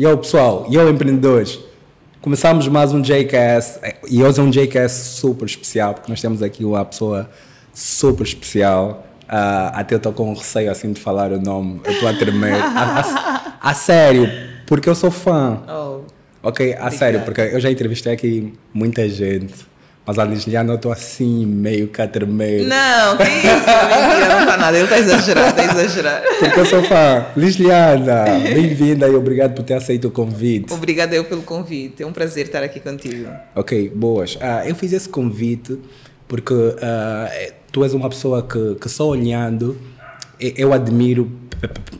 E eu, pessoal, e eu, empreendedores, começamos mais um JKS. E hoje é um JKS super especial, porque nós temos aqui uma pessoa super especial. Uh, até eu estou com receio assim de falar o nome, eu estou a tremer. a, a, a, sério, porque eu sou fã. Oh, ok, a sério, porque eu já entrevistei aqui muita gente. Mas a Lisliana eu estou assim, meio que a tremer. Não, que isso? Mentira, não está nada. Ele está exagerando, está exagerando. Porque eu sou fã. Lisliana, bem-vinda e obrigado por ter aceito o convite. Obrigada eu pelo convite. É um prazer estar aqui contigo. Ok, boas. Uh, eu fiz esse convite porque uh, tu és uma pessoa que, que só olhando eu admiro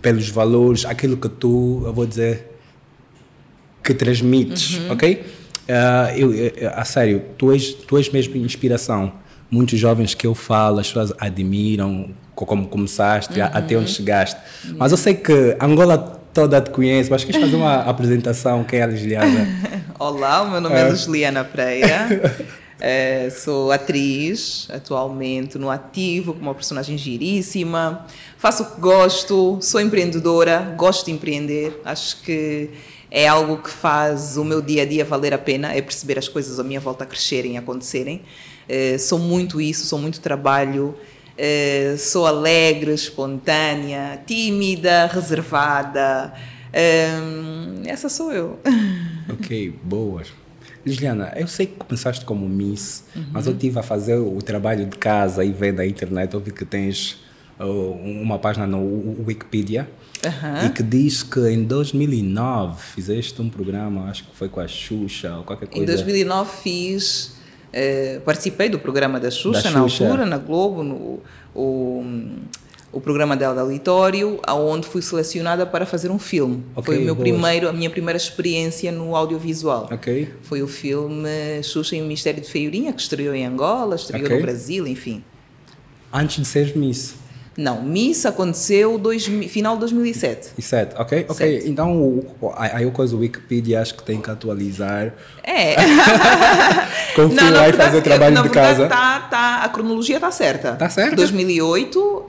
pelos valores, aquilo que tu, eu vou dizer, que transmites, uhum. ok? Uh, eu, eu, a sério, tu és, tu és mesmo inspiração. Muitos jovens que eu falo, as pessoas admiram como começaste, uhum. até onde chegaste. Uhum. Mas eu sei que Angola toda te conhece, mas queres fazer uma apresentação? Quem é a Lisliana? Olá, o meu nome é, é Lisliana Preia. É, sou atriz atualmente no ativo, com uma personagem giríssima. Faço o que gosto, sou empreendedora, gosto de empreender. Acho que é algo que faz o meu dia a dia valer a pena, é perceber as coisas à minha volta a crescerem e acontecerem. Uh, sou muito isso, sou muito trabalho, uh, sou alegre, espontânea, tímida, reservada. Uh, essa sou eu. Ok, boas. Juliana, eu sei que começaste como Miss, uhum. mas eu estive a fazer o trabalho de casa e vendo a internet, eu vi que tens uma página no Wikipedia Uhum. E que diz que em 2009 fizeste um programa, acho que foi com a Xuxa ou qualquer coisa. Em 2009 fiz, eh, participei do programa da Xuxa, da na Xuxa. altura, na Globo, no, o, o programa dela da Auditório, aonde fui selecionada para fazer um filme. Okay, foi o meu primeiro, a minha primeira experiência no audiovisual. Okay. Foi o filme Xuxa e o Mistério de Feiurinha, que estreou em Angola, estreou okay. no Brasil, enfim. Antes de ser Miss? Não, Miss aconteceu dois, final de 2007. E sete, ok? Ok, Sete. então aí o coisa do Wikipedia acho que tem que atualizar. É. Confio não, lá e fazer trabalho na de verdade, casa. Tá, tá, a cronologia está certa. Está certa? 2008, uh,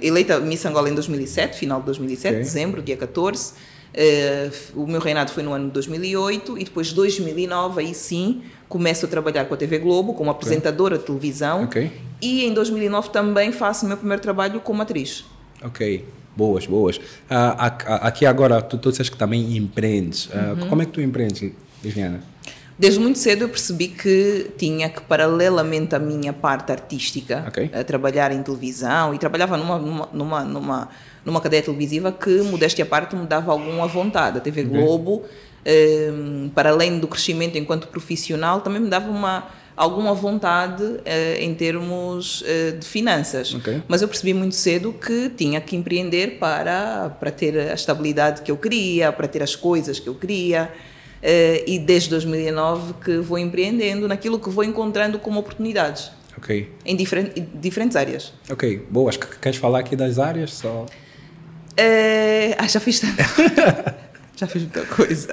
eleita Miss Angola em 2007, final de 2007, okay. dezembro, dia 14. Uh, o meu reinado foi no ano de 2008 e depois 2009 aí sim começo a trabalhar com a TV Globo como apresentadora okay. de televisão okay. e em 2009 também faço o meu primeiro trabalho como atriz. Ok, boas, boas. Uh, aqui agora, tu, tu disseste que também empreendes. Uh, uhum. Como é que tu empreendes, Viviana? Desde muito cedo eu percebi que tinha que, paralelamente à minha parte artística, okay. a trabalhar em televisão e trabalhava numa, numa, numa, numa, numa cadeia televisiva que, modéstia à parte, me dava alguma vontade. A TV Globo okay Ehm, para além do crescimento enquanto profissional, também me dava uma alguma vontade uh, em termos uh, de finanças. Okay. Mas eu percebi muito cedo que tinha que empreender para, para ter a estabilidade que eu queria, para ter as coisas que eu queria. Uh, e desde 2009 que vou empreendendo naquilo que vou encontrando como oportunidades. Ok. Em diferente, diferentes áreas. Ok, boas. Queres falar aqui das áreas? Só... ah, já fiz tanto. já fiz muita coisa.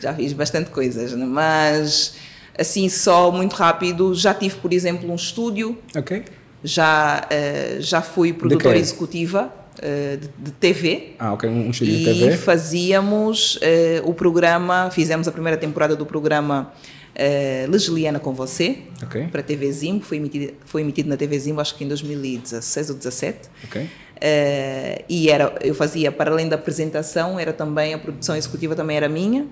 já fiz bastante coisas, né? mas assim, só muito rápido. Já tive, por exemplo, um estúdio. Ok. Já, uh, já fui produtora executiva. Uh, de, de, TV. Ah, ok, um estúdio de TV. E fazíamos uh, o programa, fizemos a primeira temporada do programa uh, Legiliana com Você, okay. para a TV Zimbo, foi emitido, foi emitido na TV Zimbo acho que em 2016 ou 2017. Ok. Uh, e era, eu fazia, para além da apresentação, era também, a produção executiva também era minha.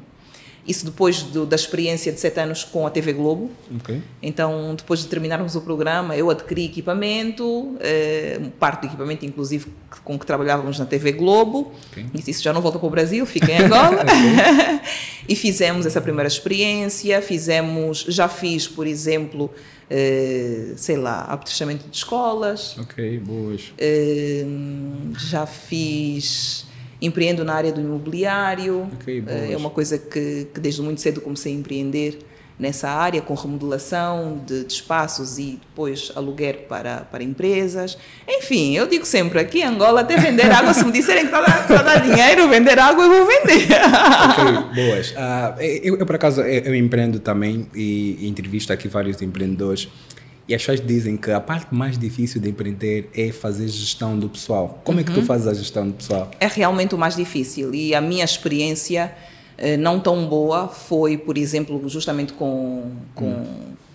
Isso depois do, da experiência de sete anos com a TV Globo. Okay. Então, depois de terminarmos o programa, eu adquiri equipamento, uh, parte do equipamento, inclusive, com que trabalhávamos na TV Globo. Okay. Disse, isso já não volta para o Brasil, fica em Angola. e fizemos essa primeira experiência. Fizemos, já fiz, por exemplo, sei lá, apetrechamento de escolas. Ok, boas. Uh, já fiz, empreendo na área do imobiliário. Ok, boas. Uh, é uma coisa que, que desde muito cedo comecei a empreender nessa área, com remodelação de, de, espaços e depois aluguer para, para empresas. Enfim, eu digo sempre, aqui em Angola até vender água, se me disserem que está a dar dinheiro, vender água, eu vou vender. ok, boas. Uh, eu, eu, por acaso, eu, eu, empreendo também e, e entrevisto aqui vários empreendedores E as pessoas dizem que a parte mais difícil de empreender é fazer gestão do pessoal. Como é que tu fazes a gestão do pessoal? É realmente o mais difícil e a minha experiência não tão boa foi, por exemplo, justamente com, com,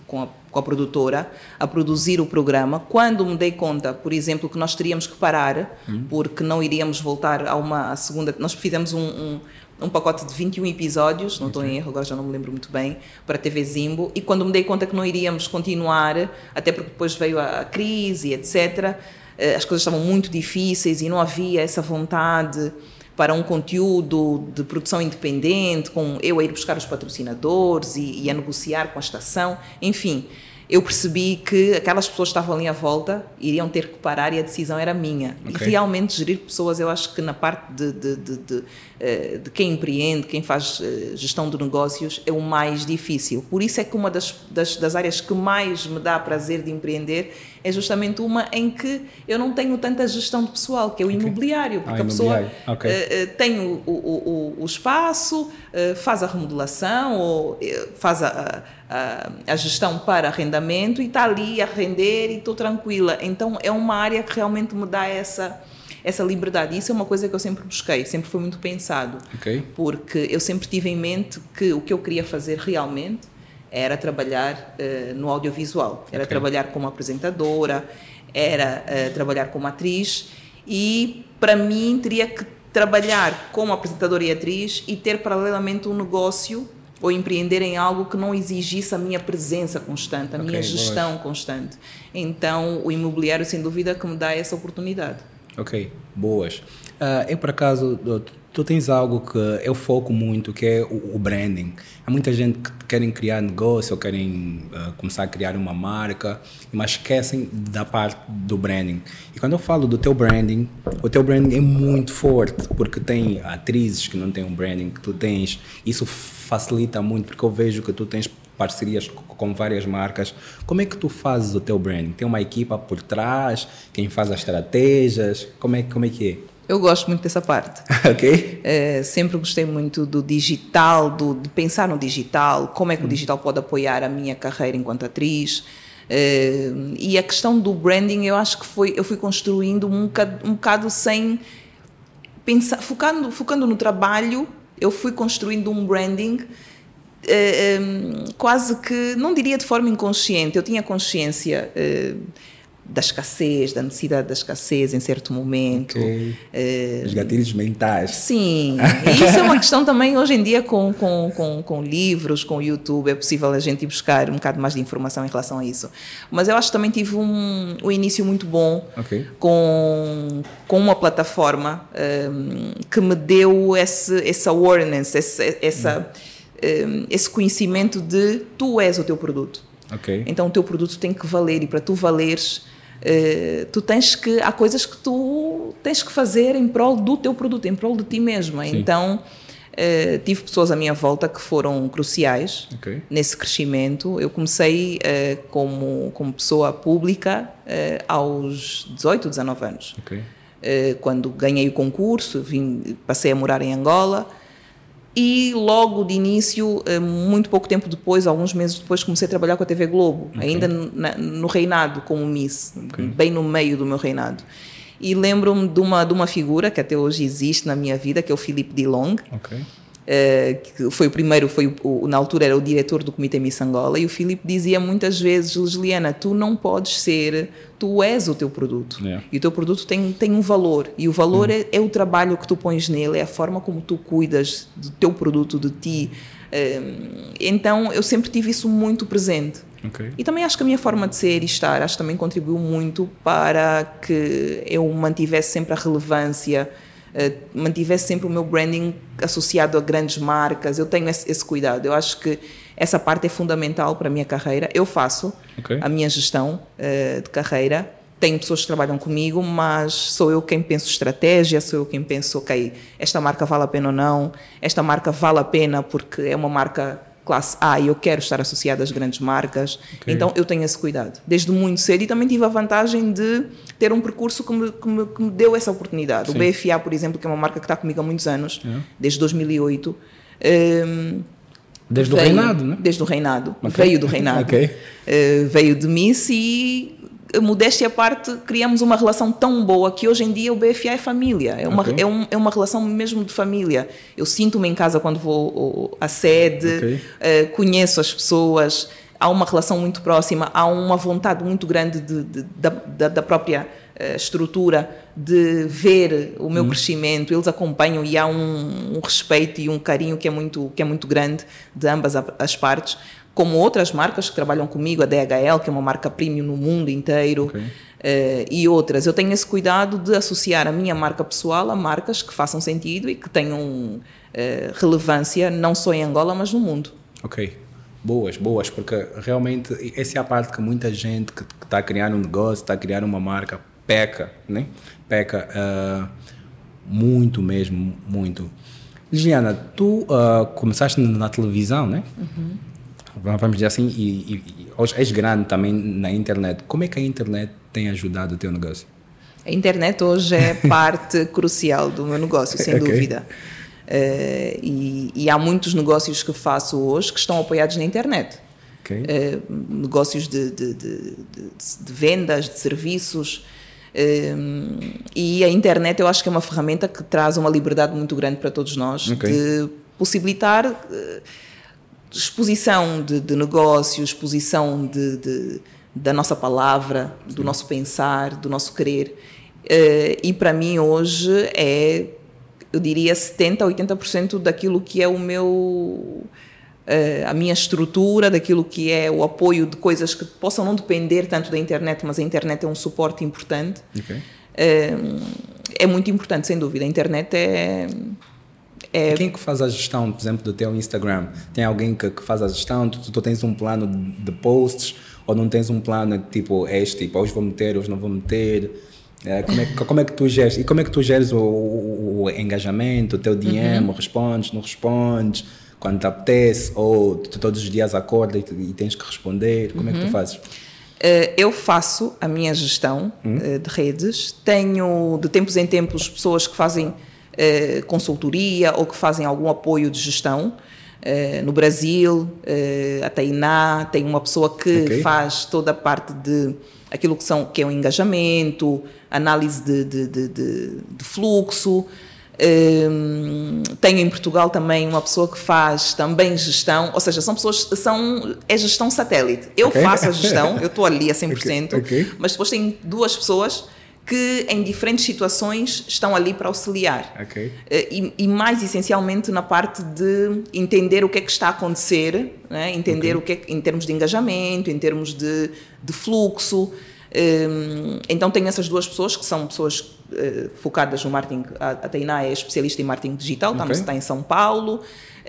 com, a, com a produtora, a produzir o programa. Quando me dei conta, por exemplo, que nós teríamos que parar, porque não iríamos voltar a uma a segunda. Nós fizemos um, um, um pacote de 21 episódios, não estou em erro, agora já não me lembro muito bem, para a TV Zimbo, e quando me dei conta que não iríamos continuar, até porque depois veio a crise, etc., eh, as coisas estavam muito difíceis e não havia essa vontade para um conteúdo de produção independente, com eu a ir buscar os patrocinadores e, e a negociar com a estação, enfim eu percebi que aquelas pessoas que estavam ali à volta iriam ter que parar e a decisão era minha. Okay. E realmente gerir pessoas, eu acho que na parte de, de, de, de, eh, quem empreende, quem faz eh, gestão de negócios, é o mais difícil. Por isso é que uma das, das, das áreas que mais me dá prazer de empreender é justamente uma em que eu não tenho tanta gestão de pessoal, que é o okay. imobiliário, porque ah, a pessoa okay. uh, tem o, o, o, o espaço, uh, faz a remodelação ou uh, faz a, a, a, gestão para arrendamento e está ali a render e estou tranquila. Então é uma área que realmente me dá essa essa liberdade. Isso é uma coisa que eu sempre busquei, sempre foi muito pensado. Okay. Porque eu sempre tive em mente que o que eu queria fazer realmente era trabalhar uh, no audiovisual, era okay. trabalhar como apresentadora, era uh, trabalhar como atriz e para mim teria que trabalhar como apresentadora e atriz e ter paralelamente um negócio ou empreender em algo que não exigisse a minha presença constante, a okay, minha gestão boas. constante. Então, o imobiliário, sem dúvida, que me dá essa oportunidade. Ok, boas. Uh, eu, por acaso, tu tens algo que eu foco muito, que é o, o branding. Há muita gente que querem criar negócio ou querem uh, começar a criar uma marca, mas esquecem da parte do branding. E quando eu falo do teu branding, o teu branding é muito forte, porque tem atrizes que não têm um branding que tu tens. Isso facilita muito, porque eu vejo que tu tens parcerias com várias marcas. Como é que tu fazes o teu branding? Tem uma equipa por trás? Quem faz as estratégias? Como é, como é que é? Eu gosto muito dessa parte. ok. É, sempre gostei muito do digital, do, de pensar no digital, como é que hum. o digital pode apoiar a minha carreira enquanto atriz. É, e a questão do branding, eu acho que foi, eu fui construindo um bocado, um bocado sem pensar, focando, focando no trabalho, eu fui construindo um branding é, quase que, não diria de forma inconsciente, eu tinha consciência da escassez, da necessidade da escassez em certo momento. Okay. Uh, Os gatilhos mentais. Sim, e isso é uma questão também hoje em dia com, com, com, com, livros, com YouTube, é possível a gente ir buscar um bocado mais de informação em relação a isso. Mas eu acho que também tive um, um início muito bom okay. com, com uma plataforma um, que me deu esse, esse awareness, esse, essa, um, esse conhecimento de tu és o teu produto. Okay. Então o teu produto tem que valer e para tu valeres Uh, tu tens que há coisas que tu tens que fazer em prol do teu produto, em prol de ti mesma. Sim. Então uh, tive pessoas à minha volta que foram cruciais okay. nesse crescimento. Eu comecei uh, como como pessoa pública aos 18, 19 anos. Okay. quando ganhei o concurso, vim, passei a morar em Angola e logo de início, eh, muito pouco tempo depois, alguns meses depois, comecei a trabalhar com a TV Globo, okay. ainda no reinado como Miss, okay. bem no meio do meu reinado. E lembro-me de uma, de uma figura que até hoje existe na minha vida, que é o Philippe Dilong. Okay. Uh, que foi o primeiro, foi o, na altura era o diretor do Comitê Miss Angola, e o Filipe dizia muitas vezes, Lesliana, tu não podes ser, tu és o teu produto. Yeah. E o teu produto tem, tem um valor, e o valor uhum. é, é, o trabalho que tu pões nele, é a forma como tu cuidas do teu produto, de ti. Uh, então eu sempre tive isso muito presente. Okay. E também acho que a minha forma de ser e estar, acho que também contribuiu muito para que eu mantivesse sempre a relevância eh, mantivesse sempre o meu branding associado a grandes marcas. Eu tenho esse, esse, cuidado. Eu acho que essa parte é fundamental para a minha carreira. Eu faço okay. a minha gestão uh, de carreira. Tenho pessoas que trabalham comigo, mas sou eu quem penso estratégia, sou eu quem penso, ok, esta marca vale a pena ou não, esta marca vale a pena porque é uma marca classe A e eu quero estar associado às grandes marcas. Okay. Então eu tenho esse cuidado, desde muito cedo. E também tive a vantagem de ter um percurso que me, que me, que me deu essa oportunidade. Sim. O BFA, por exemplo, que é uma marca que está comigo há muitos anos, yeah. desde 2008. Um, Desde veio, o reinado, né? Desde o reinado. Okay. Veio do reinado. Ok. Uh, veio de Miss e, modéstia à parte, criamos uma relação tão boa que hoje em dia o BFA é família. É uma, Ok. é um, é uma relação mesmo de família. Eu sinto-me em casa quando vou à sede, Ok. uh, conheço as pessoas, há uma relação muito próxima, há uma vontade muito grande de, de- da, da- da própria uh, estrutura de ver o meu crescimento, eles acompanham e há um, um respeito e um carinho que é muito, que é muito grande de ambas as partes, como outras marcas que trabalham comigo, a DHL, que é uma marca premium no mundo inteiro, Ok. eh, e outras. Eu tenho esse cuidado de associar a minha marca pessoal a marcas que façam sentido e que tenham eh, relevância não só em Angola, mas no mundo. Ok. Boas, boas, porque realmente essa é a parte que muita gente que está a criar um negócio, está a criar uma marca, peca, né? Peca ah, muito mesmo, muito. Liliana, tu começaste na televisão, né? Vamos dizer assim, e, e, hoje és grande também na internet. Como é que a internet tem ajudado o teu negócio? A internet hoje é parte crucial do meu negócio, sem Ok. dúvida. Eh, e, e há muitos negócios que faço hoje que estão apoiados na internet. Ok? Eh, negócios de, de- de- de- vendas, de serviços. Eh, e a internet eu acho que é uma ferramenta que traz uma liberdade muito grande para todos nós Ok. de possibilitar exposição de, de negócios, exposição de, de- da nossa palavra, do nosso pensar, do nosso querer. Eh, e para mim hoje é, eu diria, 70% a 80% daquilo que é o meu. eh, a minha estrutura, daquilo que é o apoio de coisas que possam não depender tanto da internet, mas a internet é um suporte importante. Ok. Eh, é muito importante, sem dúvida. A internet é. É Quem que faz a gestão, por exemplo, do teu Instagram? Tem alguém que, que faz a gestão? Tu, tu tens um plano de, posts ou não tens um plano tipo este, tipo, hoje vou meter, hoje não vou meter? É, como, é, que- como é que tu geres? E como é que tu geres o, o- o engajamento, o teu DM? Respondes, não respondes? Quando te apetece? Ou tu todos os dias acorda e, e tens que responder? Como é que tu fazes? Eh, Eu faço a minha gestão eh, de redes. Tenho, de tempos em tempos, pessoas que fazem eh, consultoria ou que fazem algum apoio de gestão. Eh, No Brasil, eh, a Tainá tem uma pessoa que Ok. faz toda a parte de aquilo que, são, que é o engajamento, análise de, de, de, de- fluxo. Hum, tenho em Portugal também uma pessoa que faz também gestão, ou seja, são pessoas, são, é gestão satélite. Eu Ok. faço a gestão, eu estou ali a 100%, Ok, ok. mas depois tem duas pessoas que em diferentes situações estão ali para auxiliar. Ok. Eh, E, e mais essencialmente na parte de entender o que é que está a acontecer, né? entender o que é em termos de engajamento, em termos de, de fluxo. Hum, então tenho essas duas pessoas que são pessoas eh, focadas no marketing. A, Tainá é especialista em marketing digital, está, no- Ok. está em São Paulo.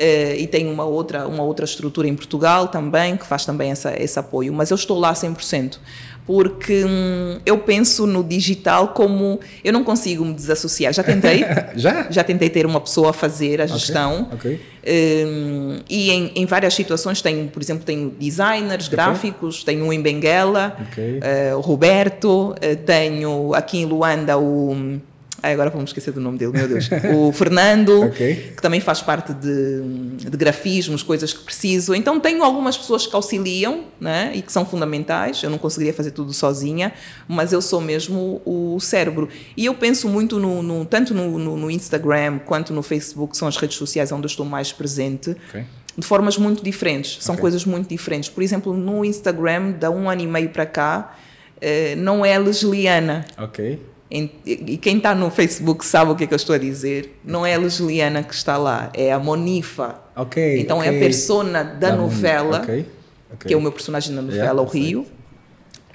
eh, e tem uma outra, uma outra estrutura em Portugal também, que faz também essa, esse apoio. Mas eu estou lá 100%, porque hum, eu penso no digital como... Eu não consigo me desassociar. Já tentei, Já? já tentei ter uma pessoa a fazer a gestão. ok. Um, e em, em várias situações tenho, por exemplo, tenho designers gráficos, tenho um em Benguela, eh, o Roberto, eh, tenho aqui em Luanda o. Ai, agora vamos esquecer do nome dele, meu Deus. O Fernando, Ok. que também faz parte de, de grafismos, coisas que preciso. Então tenho algumas pessoas que auxiliam né, e que são fundamentais. Eu não conseguiria fazer tudo sozinha, mas eu sou mesmo o cérebro. E eu penso muito no, no- tanto no, no- no Instagram quanto no Facebook, que são as redes sociais onde eu estou mais presente, Ok. de formas muito diferentes. São Ok. coisas muito diferentes. Por exemplo, no Instagram, da um ano e meio para cá, eh, não é lesliana. Ok. E quem está no Facebook sabe o que é que eu estou a dizer. Não é a Lesliana que está lá, é a Monifa. Ok. Então é a persona da, Da novela, Ok. ok. que é o meu personagem na novela, Yeah, o Rio,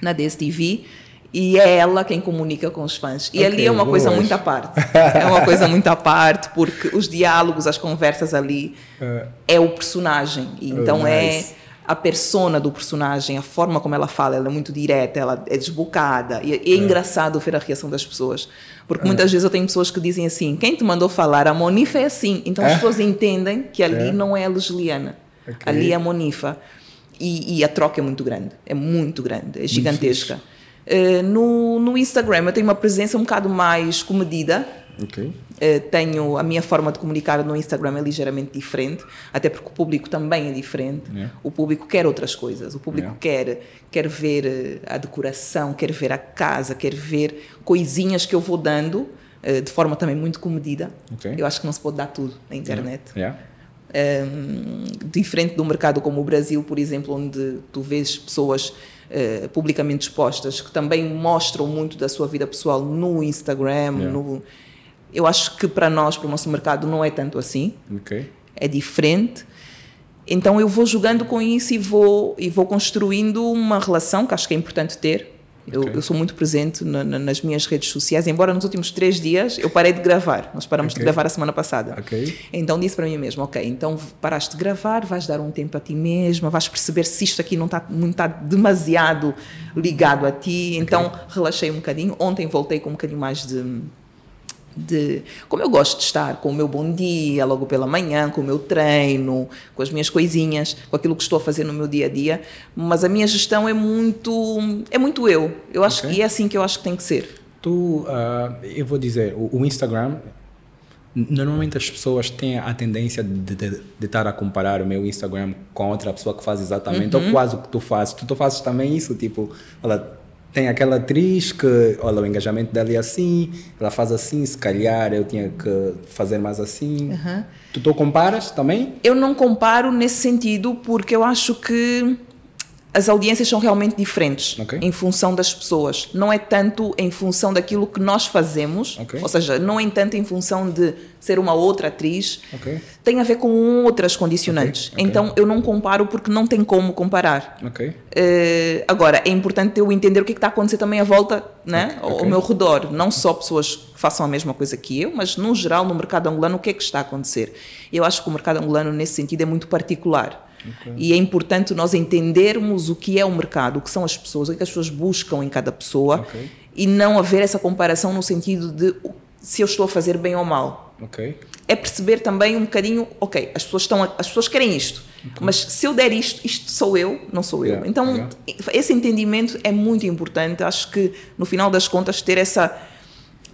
na DSTV. E é ela quem comunica com os fãs. E ali é uma coisa boas. muito à parte. É uma coisa muito à parte, porque os diálogos, as conversas ali Eh, é o personagem. E Oh, então nice. é a persona do personagem, a forma como ela fala, ela é muito direta, ela é desbocada. E e é engraçado ver a reação das pessoas. Porque muitas vezes eu tenho pessoas que dizem assim: quem te mandou falar? A Monifa é assim. Então as É? pessoas entendem que ali É. não é a Lesliana. Ok. Ali é a Monifa. E, e a troca é muito grande. É muito grande. É gigantesca. Eh, no, no Instagram eu tenho uma presença um bocado mais comedida. Ok. Uh, tenho a minha forma de comunicar no Instagram é ligeiramente diferente, até porque o público também é diferente. Yeah. O público quer outras coisas. O público Yeah. quer quer ver uh, a decoração, quer ver a casa, quer ver coisinhas que eu vou dando uh, de forma também muito comedida. Ok. Eu acho que não se pode dar tudo na internet. Yeah. Um, diferente do mercado como o Brasil, por exemplo, onde tu vês pessoas uh, publicamente expostas que também mostram muito da sua vida pessoal no Instagram. Yeah. No... Eu acho que para nós, para o nosso mercado, não é tanto assim. Ok. É diferente. Então eu vou jogando com isso e vou, e vou construindo uma relação que acho que é importante ter. Eu, Ok. eu sou muito presente na- na- nas minhas redes sociais, embora nos últimos três dias eu parei de gravar. Nós paramos Ok. de gravar a semana passada. Ok. Então disse para mim mesmo, ok, então paraste de gravar, vais dar um tempo a ti mesma, vais perceber se isto aqui não está tá demasiado ligado a ti. Então relaxei um bocadinho. Ontem voltei com um bocadinho mais de de como eu gosto de estar com o meu bom dia, logo pela manhã, com o meu treino, com as minhas coisinhas, com aquilo que estou a fazer no meu dia a dia, mas a minha gestão é muito é muito eu. Eu acho Ok. que é assim que eu acho que tem que ser. Tu, ah, eu vou dizer, o, o Instagram, normalmente as pessoas têm a tendência de, de, de estar a comparar o meu Instagram com outra pessoa que faz exatamente, ou quase o que tu fazes. Tu, tu fazes também isso, tipo, olha, tem aquela atriz que, olha, o engajamento dela é assim, ela faz assim, se calhar eu tinha que fazer mais assim. Tu, tu comparas também? Eu não comparo nesse sentido porque eu acho que as audiências são realmente diferentes Ok. em função das pessoas. Não é tanto em função daquilo que nós fazemos, Ok. ou seja, não é tanto em função de ser uma outra atriz. Ok. Tem a ver com outras condicionantes. Então eu não comparo porque não tem como comparar. Eh, agora, é importante eu entender o que é que está a acontecer também à volta, né? Ao, meu redor. Não só pessoas que façam a mesma coisa que eu, mas no geral, no mercado angolano, o que é que está a acontecer? Eu acho que o mercado angolano, nesse sentido, é muito particular. E é importante nós entendermos o que é o mercado, o que são as pessoas, o que, é as pessoas buscam em cada pessoa Ok. e não haver essa comparação no sentido de se eu estou a fazer bem ou mal Ok. é perceber também um bocadinho, ok, as pessoas estão, as pessoas querem isto, mas se eu der isto, isto sou eu, não sou eu. Yeah, Então yeah. esse entendimento é muito importante. Acho que no final das contas ter essa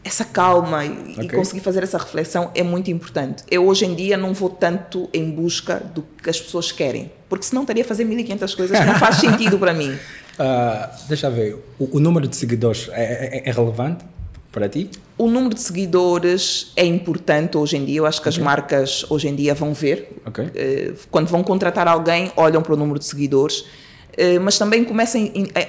essa calma e, e Ok. conseguir fazer essa reflexão é muito importante. Eu hoje em dia não vou tanto em busca do que as pessoas querem, porque senão estaria a fazer 1500 coisas que não faz sentido para mim. Ah, deixa eu ver, o, o número de seguidores é, é- é relevante para ti? O número de seguidores é importante hoje em dia. Eu acho que as marcas hoje em dia vão ver. Ok. Eh, Quando vão contratar alguém, olham para o número de seguidores. Eh, Mas também começa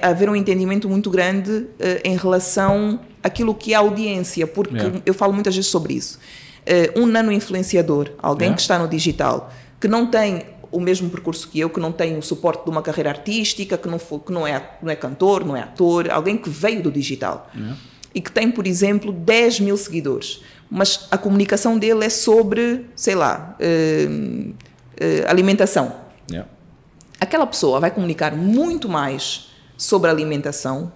a haver um entendimento muito grande eh, em relação àquilo que é a audiência, porque Yeah. eu falo muitas vezes sobre isso. Eh, Um nano-influenciador, alguém Yeah. que está no digital, que não tem o mesmo percurso que eu, que não tem o suporte de uma carreira artística, que não, foi, que não, é, não é cantor, não é ator, alguém que veio do digital e que tem, por exemplo, 10 mil seguidores, mas a comunicação dele é sobre, sei lá, eh, eh, alimentação. Yeah. Aquela pessoa vai comunicar muito mais sobre alimentação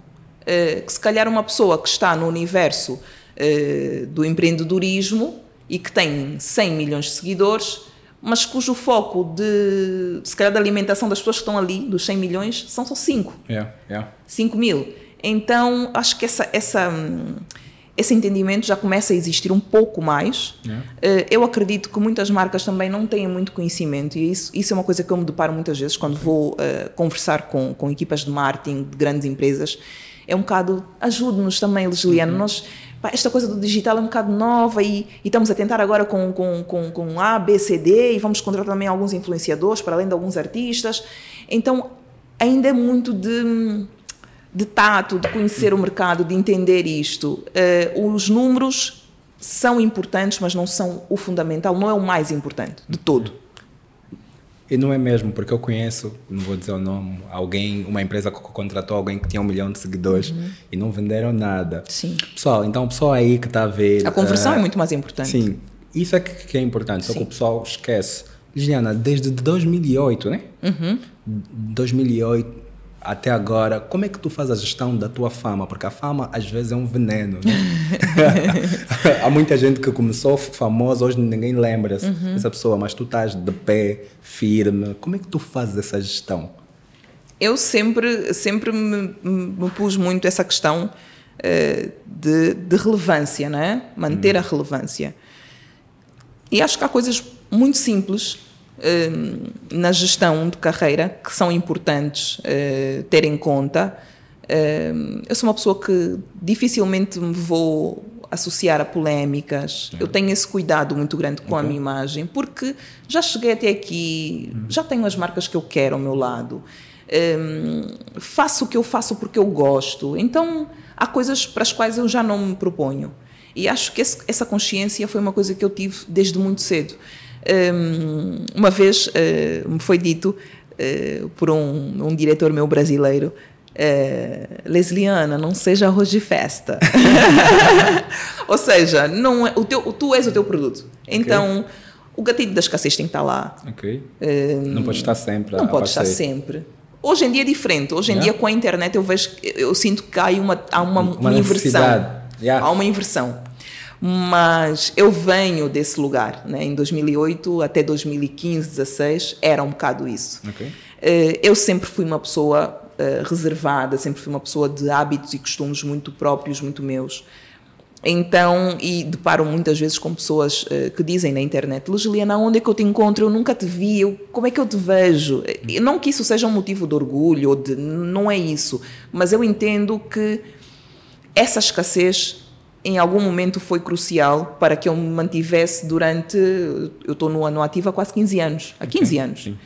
eh, que se calhar uma pessoa que está no universo eh, do empreendedorismo e que tem 100 milhões de seguidores, mas cujo foco de, se calhar, da alimentação das pessoas que estão ali, dos 100 milhões, são só 5. Yeah. Yeah. 5 mil. Então, acho que essa, essa, hum, esse entendimento já começa a existir um pouco mais. Yeah. Eh, Eu acredito que muitas marcas também não têm muito conhecimento e isso, isso é uma coisa que eu me deparo muitas vezes quando vou eh, conversar com, com equipas de marketing de grandes empresas. É um bocado, ajude-nos também, Lisliano. Nós, pá, esta coisa do digital é um bocado nova e, e estamos a tentar agora com, com, com, com A, B, C, D e vamos contratar também alguns influenciadores, para além de alguns artistas. Então, ainda é muito de de tato, de conhecer o mercado, de entender isto. Eh, os números são importantes, mas não são o fundamental, não é o mais importante de todo. E não é mesmo, porque eu conheço, não vou dizer o nome, alguém, uma empresa que contratou alguém que tinha um milhão de seguidores e não venderam nada. Sim. Pessoal, então o pessoal aí que está a ver. A conversão eh, é muito mais importante. Sim, isso é que, que é importante, só que Sim. o pessoal esquece. Liliana, desde 2008, né? Uhum. 2008 até agora, como é que tu fazes a gestão da tua fama? Porque a fama às vezes é um veneno, né? Há muita gente que começou famosa, hoje ninguém lembra Uhum. dessa pessoa, mas tu estás de pé, firme. Como é que tu fazes essa gestão? Eu sempre, sempre me, me pus muito essa questão uh, de, de, relevância, não é? manter hum. a relevância. E acho que há coisas muito simples na gestão de carreira que são importantes uh, ter em conta. eu sou uma pessoa que dificilmente me vou associar a polémicas. Eu tenho esse cuidado muito grande com okay. a minha imagem, porque já cheguei até aqui, hum. já tenho as marcas que eu quero ao meu lado. Um, faço o que eu faço porque eu gosto. Então, há coisas para as quais eu já não me proponho. E acho que esse, essa consciência foi uma coisa que eu tive desde muito cedo. Um, uma vez uh, me foi dito uh, por um, um diretor meu brasileiro é, Lesliana, não seja arroz de festa. Ou seja, não é, o teu, tu és o teu produto. Então, okay. o gatilho da escassez tem que estar lá. É, não pode estar sempre. Não pode estar sempre. Hoje em dia é diferente. Hoje em yeah. dia, com a internet, eu vejo, eu sinto que há uma, há uma, uma, uma inversão. Yeah. Há uma inversão. Mas eu venho desse lugar. Né? Em 2008 até 2015, 16, era um bocado isso. Okay. É, eu sempre fui uma pessoa uh, reservada, sempre fui uma pessoa de hábitos e costumes muito próprios, muito meus. Então, e deparo muitas vezes com pessoas uh, que dizem na internet: Lugiliana, onde é que eu te encontro? Eu nunca te vi, eu, como é que eu te vejo? Não que isso seja um motivo de orgulho, ou de, não é isso, mas eu entendo que essa escassez em algum momento foi crucial para que eu me mantivesse durante. Eu estou no ano ativo há quase 15 anos há 15 okay. anos. Sim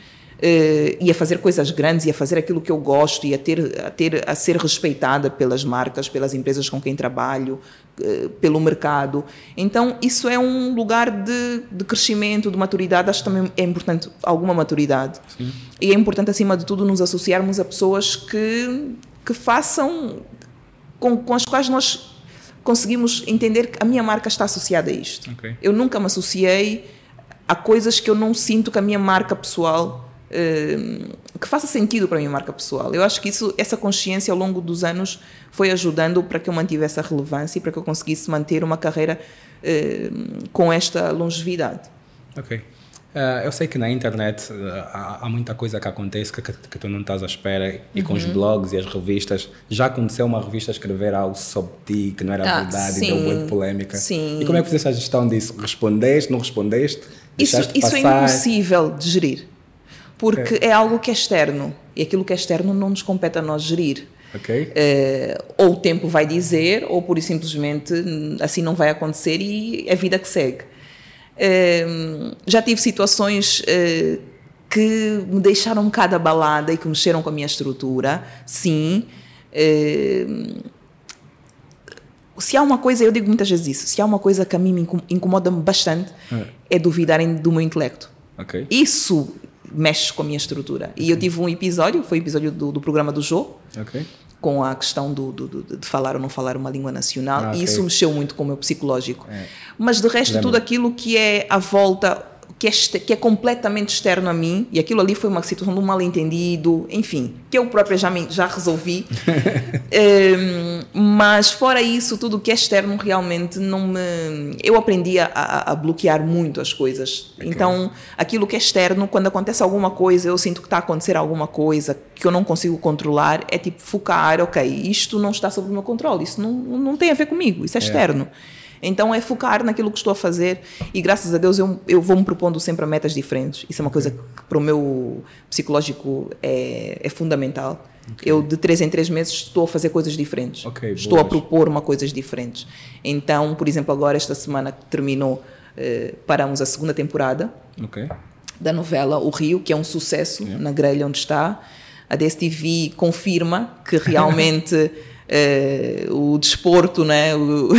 uh, e a fazer coisas grandes e a fazer aquilo que eu gosto e a ter a ter a ser respeitada pelas marcas, pelas empresas com quem trabalho, uh, pelo mercado. Então isso é um lugar de, de crescimento, de maturidade. Acho que também é importante alguma maturidade Sim. e é importante acima de tudo nos associarmos a pessoas que que façam com, com as quais nós conseguimos entender que a minha marca está associada a isto. Okay. Eu nunca me associei a coisas que eu não sinto que a minha marca pessoal Ehm, que faça sentido para a minha marca pessoal. Eu acho que isso, essa consciência ao longo dos anos foi ajudando para que eu mantivesse a relevância e para que eu conseguisse manter uma carreira uh, com esta longevidade. Ok. Uh, eu sei que na internet uh, há, há, muita coisa que acontece que, que, que, tu não estás à espera e uhum. com os uhum. blogs e as revistas. Já aconteceu uma revista escrever algo sobre ti que não era ah, verdade sim, e deu muita polêmica. Sim. E como é que fizeste a gestão disso? Respondeste, não respondeste? Isso, isso é impossível de gerir porque okay. é algo que é externo e aquilo que é externo não nos compete a nós gerir. Okay. Uh, ou o tempo vai dizer, ou por simplesmente assim não vai acontecer e é a vida que segue. Uh, já tive situações uh, que me deixaram um bocado abalada e que mexeram com a minha estrutura, sim. se há uma coisa, eu digo muitas vezes isso, se há uma coisa que a mim me incomoda bastante, é, é duvidarem do meu intelecto. Okay. Isso mexe com a minha estrutura. E eu tive um episódio, foi o episódio do, do programa do Jô, okay. Com a questão do, do, de falar ou não falar uma língua nacional, ah, okay. e isso mexeu muito com o meu psicológico. É. Mas de resto, Lembra. tudo aquilo que é à volta que é, que é completamente externo a mim, e aquilo ali foi uma situação de um mal-entendido, enfim, que eu própria já, me, já resolvi. um, mas fora isso, tudo que é externo realmente não me. Eu aprendi a, a, a bloquear muito as coisas. Okay. Então, aquilo que é externo, quando acontece alguma coisa, eu sinto que está a acontecer alguma coisa que eu não consigo controlar, é tipo focar, ok, isto não está sob o meu controle, isso não, não tem a ver comigo, isso é, é. externo. Então é focar naquilo que estou a fazer e graças a Deus eu, eu vou me propondo sempre a metas diferentes. Isso é uma coisa que para o meu psicológico é, é fundamental. Okay. Eu de três em três meses estou a fazer coisas diferentes. Okay, estou boas. a propor uma coisas diferentes. Então, por exemplo, agora esta semana que terminou, eh, paramos a segunda temporada okay. da novela O Rio, que é um sucesso yeah. na grelha onde está. A DSTV confirma que realmente Uh, o desporto né? O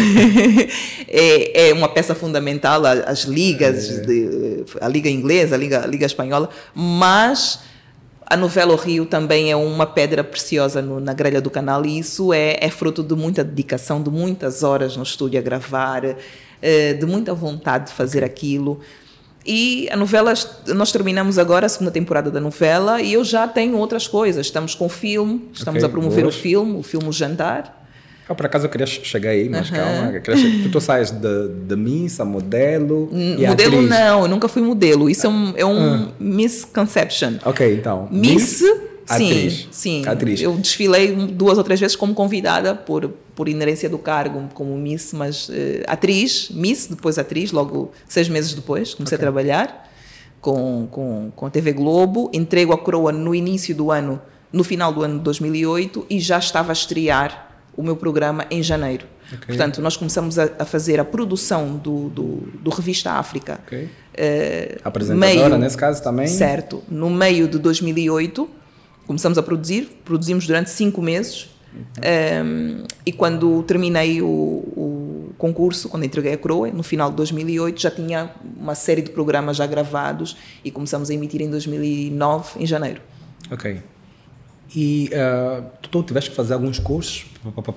é, é, uma peça fundamental, as ligas, é. de, a Liga Inglesa, a Liga, a Liga Espanhola, mas a novela O Rio também é uma pedra preciosa no, na grelha do canal e isso é, é, fruto de muita dedicação, de muitas horas no estúdio a gravar, uh, de muita vontade de fazer aquilo. E a novela, nós terminamos agora a segunda temporada da novela e eu já tenho outras coisas. Estamos com o filme, estamos okay, a promover boas. o filme, o filme o Jantar. Ah, por acaso eu queria chegar aí, mas uhum. calma. Tu, tu sais de, de missa, modelo. modelo atriz. não, eu nunca fui modelo. Isso é um, é um uh. misconception. Ok, então. Miss, miss Atriz. Sim, sim. Atriz. Eu desfilei duas ou três vezes como convidada por, por inerência do cargo como Miss, mas uh, atriz, Miss, depois atriz, logo seis meses depois comecei okay. a trabalhar com, com, com a TV Globo. Entrego a coroa no início do ano, no final do ano de 2008 e já estava a estrear o meu programa em janeiro. Okay. Portanto, nós começamos a, a, fazer a produção do, do, do Revista África. Okay. Uh, Apresentadora, meio, nesse caso, também? Certo. No meio de 2008, começamos a produzir, produzimos durante cinco meses. Um, e quando terminei o, o, concurso, quando entreguei a coroa, no final de 2008, já tinha uma série de programas já gravados e começamos a emitir em 2009, em janeiro. Ok. E uh, tu tiveste que fazer alguns cursos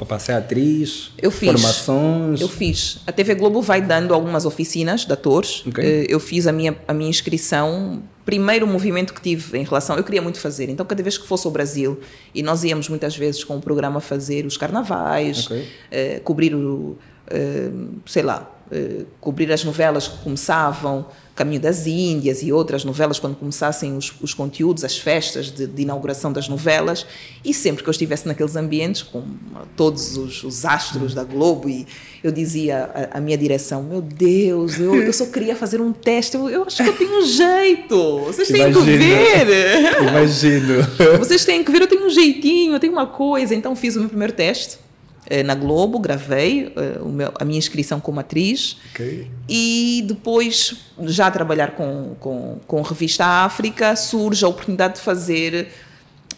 para ser atriz? Eu fiz. Formações? Eu fiz. A TV Globo vai dando algumas oficinas de atores. Okay. Eh, eu fiz a minha, a minha inscrição. Primeiro movimento que tive em relação. Eu queria muito fazer. Então, cada vez que fosse ao Brasil, e nós íamos muitas vezes com o programa fazer os carnavais, okay. uh, cobrir o. Uh, sei lá, cobrir as novelas que começavam Caminho das Índias e outras novelas, quando começassem os, os conteúdos, as festas de, de, inauguração das novelas, e sempre que eu estivesse naqueles ambientes, com todos os, os astros da Globo, e eu dizia à, minha direção: Meu Deus, eu, eu só queria fazer um teste, eu, eu acho que eu tenho um jeito, vocês têm Imagino. que ver. Imagino. Vocês têm que ver, eu tenho um jeitinho, eu tenho uma coisa. Então fiz o meu primeiro teste na Globo, gravei meu, a minha inscrição como atriz okay. e depois, já a trabalhar com, com, com Revista África, surge a oportunidade de fazer.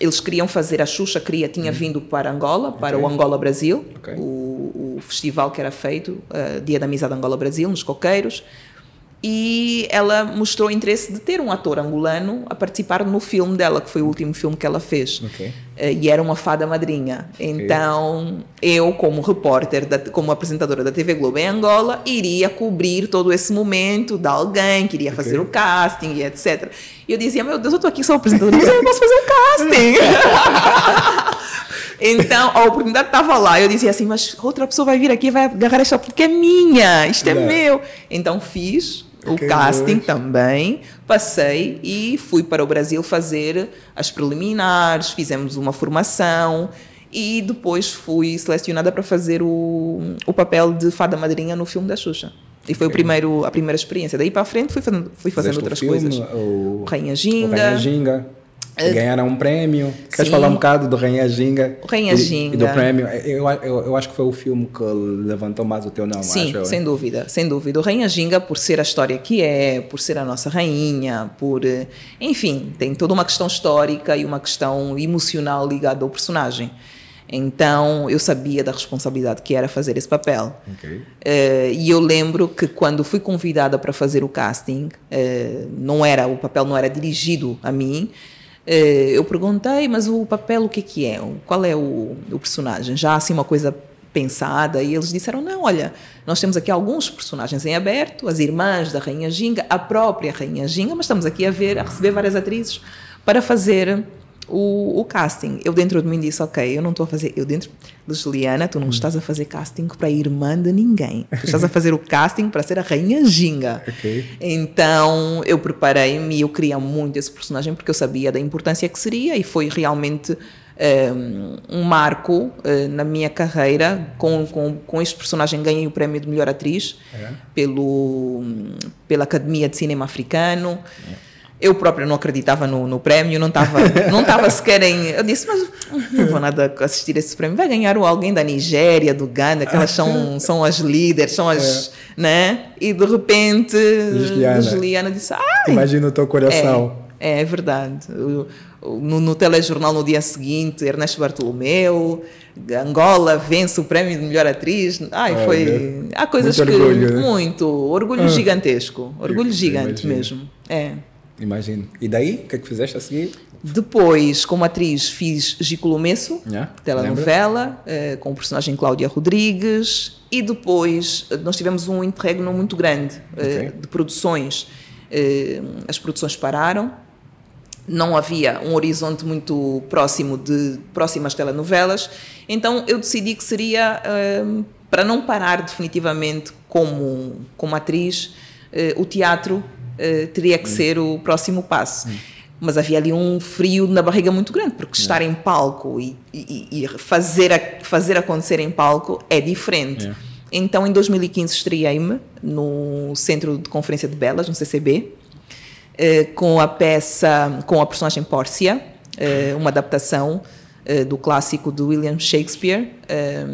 Eles queriam fazer, a Xuxa queria, tinha uhum. vindo para Angola, para okay. o Angola Brasil, okay. o, o, festival que era feito, uh, Dia da Amizade Angola Brasil, nos Coqueiros e ela mostrou interesse de ter um ator angolano a participar no filme dela, que foi o último filme que ela fez. Okay. Uh, e era uma fada madrinha. Okay. Então, eu, como repórter, da, como apresentadora da TV Globo em Angola, iria cobrir todo esse momento de alguém que iria fazer okay. o casting e etc. E eu dizia: Meu Deus, eu estou aqui só apresentadora, mas eu não posso fazer o casting. Então, a oportunidade estava lá. Eu dizia assim, mas outra pessoa vai vir aqui e vai agarrar esta porque é minha, isto é meu. Então, fiz o casting também, passei e fui para o Brasil fazer as preliminares, fizemos uma formação e depois fui selecionada para fazer o, o papel de fada madrinha no filme da Xuxa. E foi okay. o primeiro, a primeira experiência. Daí para a frente fui fazendo, fui fazendo outras filme, coisas. O, Rainha Ginga. O Rainha Ginga. Eh, ganharam um prêmio. Sim. Queres falar um bocado do Rainha Ginga? O Rainha Ginga. E, do prêmio. Eu, eu, eu acho que foi o filme que levantou mais o teu nome. Sim, acho, sem dúvida, sem dúvida. O Rainha Ginga, por ser a história que é, por ser a nossa rainha, por. Enfim, tem toda uma questão histórica e uma questão emocional ligada ao personagem. Então eu sabia da responsabilidade que era fazer esse papel. Okay. Uh, e eu lembro que quando fui convidada para fazer o casting, uh, não era o papel não era dirigido a mim, eu perguntei, mas o papel o que, que é? Qual é o, o personagem? Já assim uma coisa pensada e eles disseram não olha nós temos aqui alguns personagens em aberto as irmãs da rainha Ginga a própria rainha Ginga mas estamos aqui a ver a receber várias atrizes para fazer o, o, casting. Eu dentro de mim disse, ok, eu não estou a fazer, eu dentro de Juliana, tu não hum. estás a fazer casting para irmã de ninguém. Tu estás a fazer o casting para ser a rainha Ginga. Okay. Então, eu preparei-me e eu queria muito esse personagem porque eu sabia da importância que seria e foi realmente um, ehm, um marco uh, na minha carreira. Com, com, com este personagem ganhei o prémio de melhor atriz é. pelo, pela Academia de Cinema Africano. É eu própria não acreditava no, no prémio, não estava não tava sequer em. Eu disse, mas não vou nada assistir esse prémio. Vai ganhar alguém da Nigéria, do Ghana, que elas são, são as líderes, são as. É. né? E de repente, Juliana, Juliana disse, ah. Imagina o teu coração. É, é verdade. No, no telejornal no dia seguinte, Ernesto Bartolomeu, Angola vence o prémio de melhor atriz. Ai, foi. Há coisas muito que. Orgulho, né? Muito. Orgulho ah. gigantesco. Orgulho gigante mesmo. É. Imagino. E daí, o que é que fizeste a seguir? Depois, como atriz, fiz Gicolomeço, yeah, telenovela, uh, com o personagem Cláudia Rodrigues. E depois, eh, nós tivemos um interregno muito grande uh, okay. de produções. As produções pararam, não havia um horizonte muito próximo de próximas telenovelas, então eu decidi que seria, para não parar definitivamente como, como atriz, o teatro uh, teria que hum. ser o próximo passo. Hum. mas havia ali um frio na barriga muito grande, porque estar em palco e, e, e fazer, a, fazer acontecer em palco é diferente. Então, em 2015, estreiei-me no Centro de Conferência de Belas, no CCB, eh, com a peça, com a personagem Pórcia, eh, uma adaptação eh, do clássico de William Shakespeare, eh,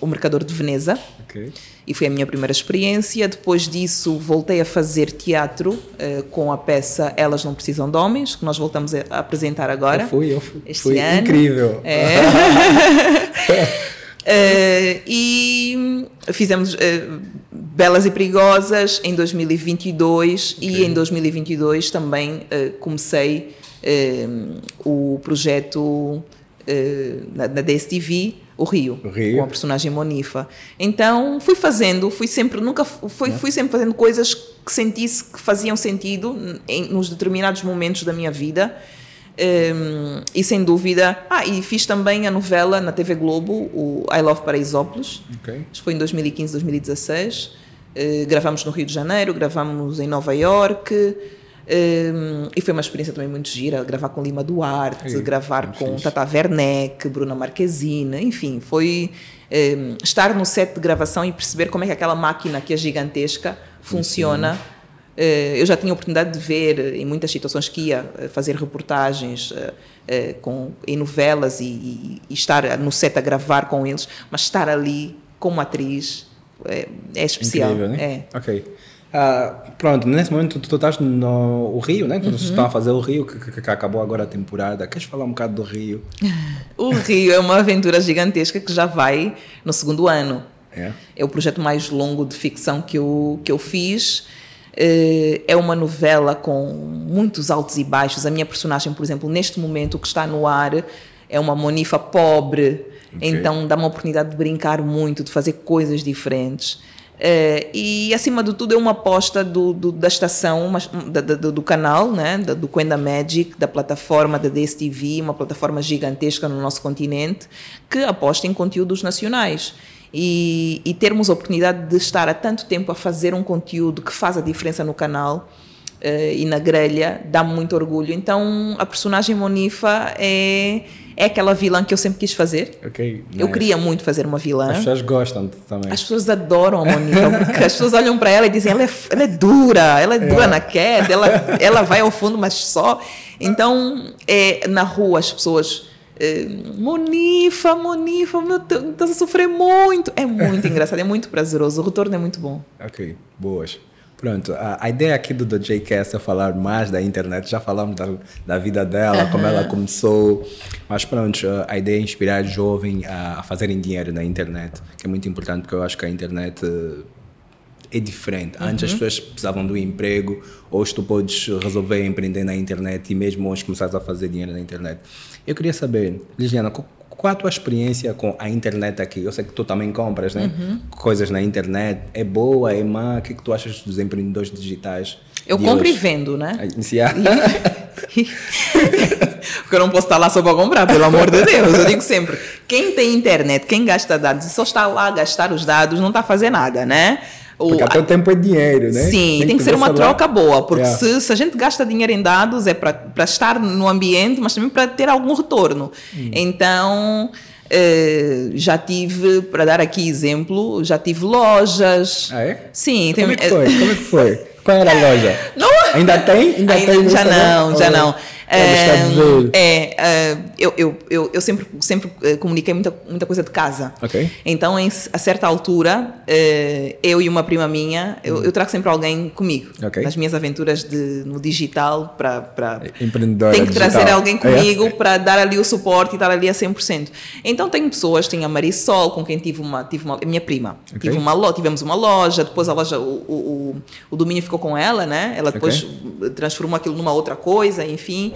O Mercador de Veneza. Ok. E foi a minha primeira experiência. Depois disso, voltei a fazer teatro eh, com a peça Elas Não Precisam de Homens, que nós voltamos a apresentar agora. Eu fui, eu fui. Este Foi ano. incrível. É. Eh, e fizemos eh, Belas e Perigosas em 2022 e em 2022 também comecei o projeto na, na DSTV, o Rio, O Rio. com a personagem Monifa. Então fui fazendo, fui sempre, nunca fui, fui sempre fazendo coisas que sentisse que faziam sentido em, nos determinados momentos da minha vida. Um, e sem dúvida, ah, e fiz também a novela na TV Globo, o I Love Paraisópolis, Ok. Isto foi em 2015, 2016. Eh, gravamos no Rio de Janeiro, gravamos em Nova York. Eh, e foi uma experiência também muito gira, gravar com Lima Duarte, Ei, gravar com fixe. Tata Werneck, Bruna Marquezine, enfim, foi eh, estar no set de gravação e perceber como é que aquela máquina que é gigantesca funciona. Eh, eu já tinha a oportunidade de ver eh, em muitas situações que ia eh, fazer reportagens com, em novelas e, e- e estar no set a gravar com eles, mas estar ali como atriz é, é especial. Incrível, né? É. Ok. Ah, pronto, nesse momento tu, tu estás no o Rio, né? Tu Uhum. estás a fazer o Rio, que, que- que acabou agora a temporada. Queres falar um bocado do Rio? O Rio é uma aventura gigantesca que já vai no segundo ano. É? É o projeto mais longo de ficção que eu, que eu fiz. Eh, É uma novela com muitos altos e baixos. A minha personagem, por exemplo, neste momento, o que está no ar é uma monifa pobre. Ok. Então dá uma oportunidade de brincar muito, de fazer coisas diferentes. Eh, e acima de tudo é uma aposta do, do- da estação, mas, da- do, do canal, né? da- do Quenda Magic, da plataforma da DSTV, uma plataforma gigantesca no nosso continente, que aposta em conteúdos nacionais. E, e termos a oportunidade de estar há tanto tempo a fazer um conteúdo que faz a diferença no canal eh, e na grelha dá-me muito orgulho. Então a personagem Monifa é, é aquela vilã que eu sempre quis fazer. Ok. Eu nice. queria muito fazer uma vilã. As pessoas gostam também. As pessoas adoram a Monifa, porque as pessoas olham para ela e dizem ela é, ela é dura, ela é dura na queda, ela, ela vai ao fundo, mas só. Então, é, na rua as pessoas. eh, Monifa, Monifa, meu Deus, estás a sofrer muito. É muito engraçado, é muito prazeroso, o retorno é muito bom. Ok, boas. Pronto, a, a ideia aqui do, do JCast é falar mais da internet. Já falamos da, da vida dela, como ela começou. Mas pronto, a ideia é inspirar jovens a, a fazerem dinheiro na internet, que é muito importante, porque eu acho que a internet eh, é diferente. Antes as pessoas precisavam do emprego, hoje tu podes resolver empreender na internet e mesmo hoje começares a fazer dinheiro na internet. Eu queria saber, Liliana, qual a tua experiência com a internet aqui? Eu sei que tu também compras, né? Coisas na internet. É boa, é má? O que, é que tu achas dos empreendedores digitais? Eu compro e hoje? vendo, né? Iniciar. Porque eu não posso estar lá só para comprar, pelo amor de Deus. Eu digo sempre: quem tem internet, quem gasta dados e só está lá a gastar os dados, não está a fazer nada, né? O- Porque até o tempo é dinheiro, né? Sim, tem, que ser uma troca boa, porque Yeah. se, se a gente gasta dinheiro em dados é para estar no ambiente, mas também para ter algum retorno. Hum. Então, eh, já tive, para dar aqui exemplo, já tive lojas. Ah, é? Sim, Como tem- é que foi? Como é que foi? Qual era a loja? Não- Ainda tem? Ainda, Ainda- tem já não, já Ou- não. É, Eh, velho. é, eh, eu, eu, eu, eu sempre, sempre eh, comuniquei muita, muita coisa de casa. Ok. Então, em, a certa altura, eh, eu e uma prima minha, eu, eu trago sempre alguém comigo. Ok. Nas minhas aventuras de, no digital, para. para Empreendedora Tem que trazer digital. alguém É? comigo para dar ali o suporte e estar ali a 100%. Então, tenho pessoas, tenho a Marisol, com quem tive uma. Tive uma minha prima. Ok. Tive uma, lo- tivemos uma loja, depois a loja, o, o, o, o domínio ficou com ela, né? Ela depois transformou aquilo numa outra coisa, enfim.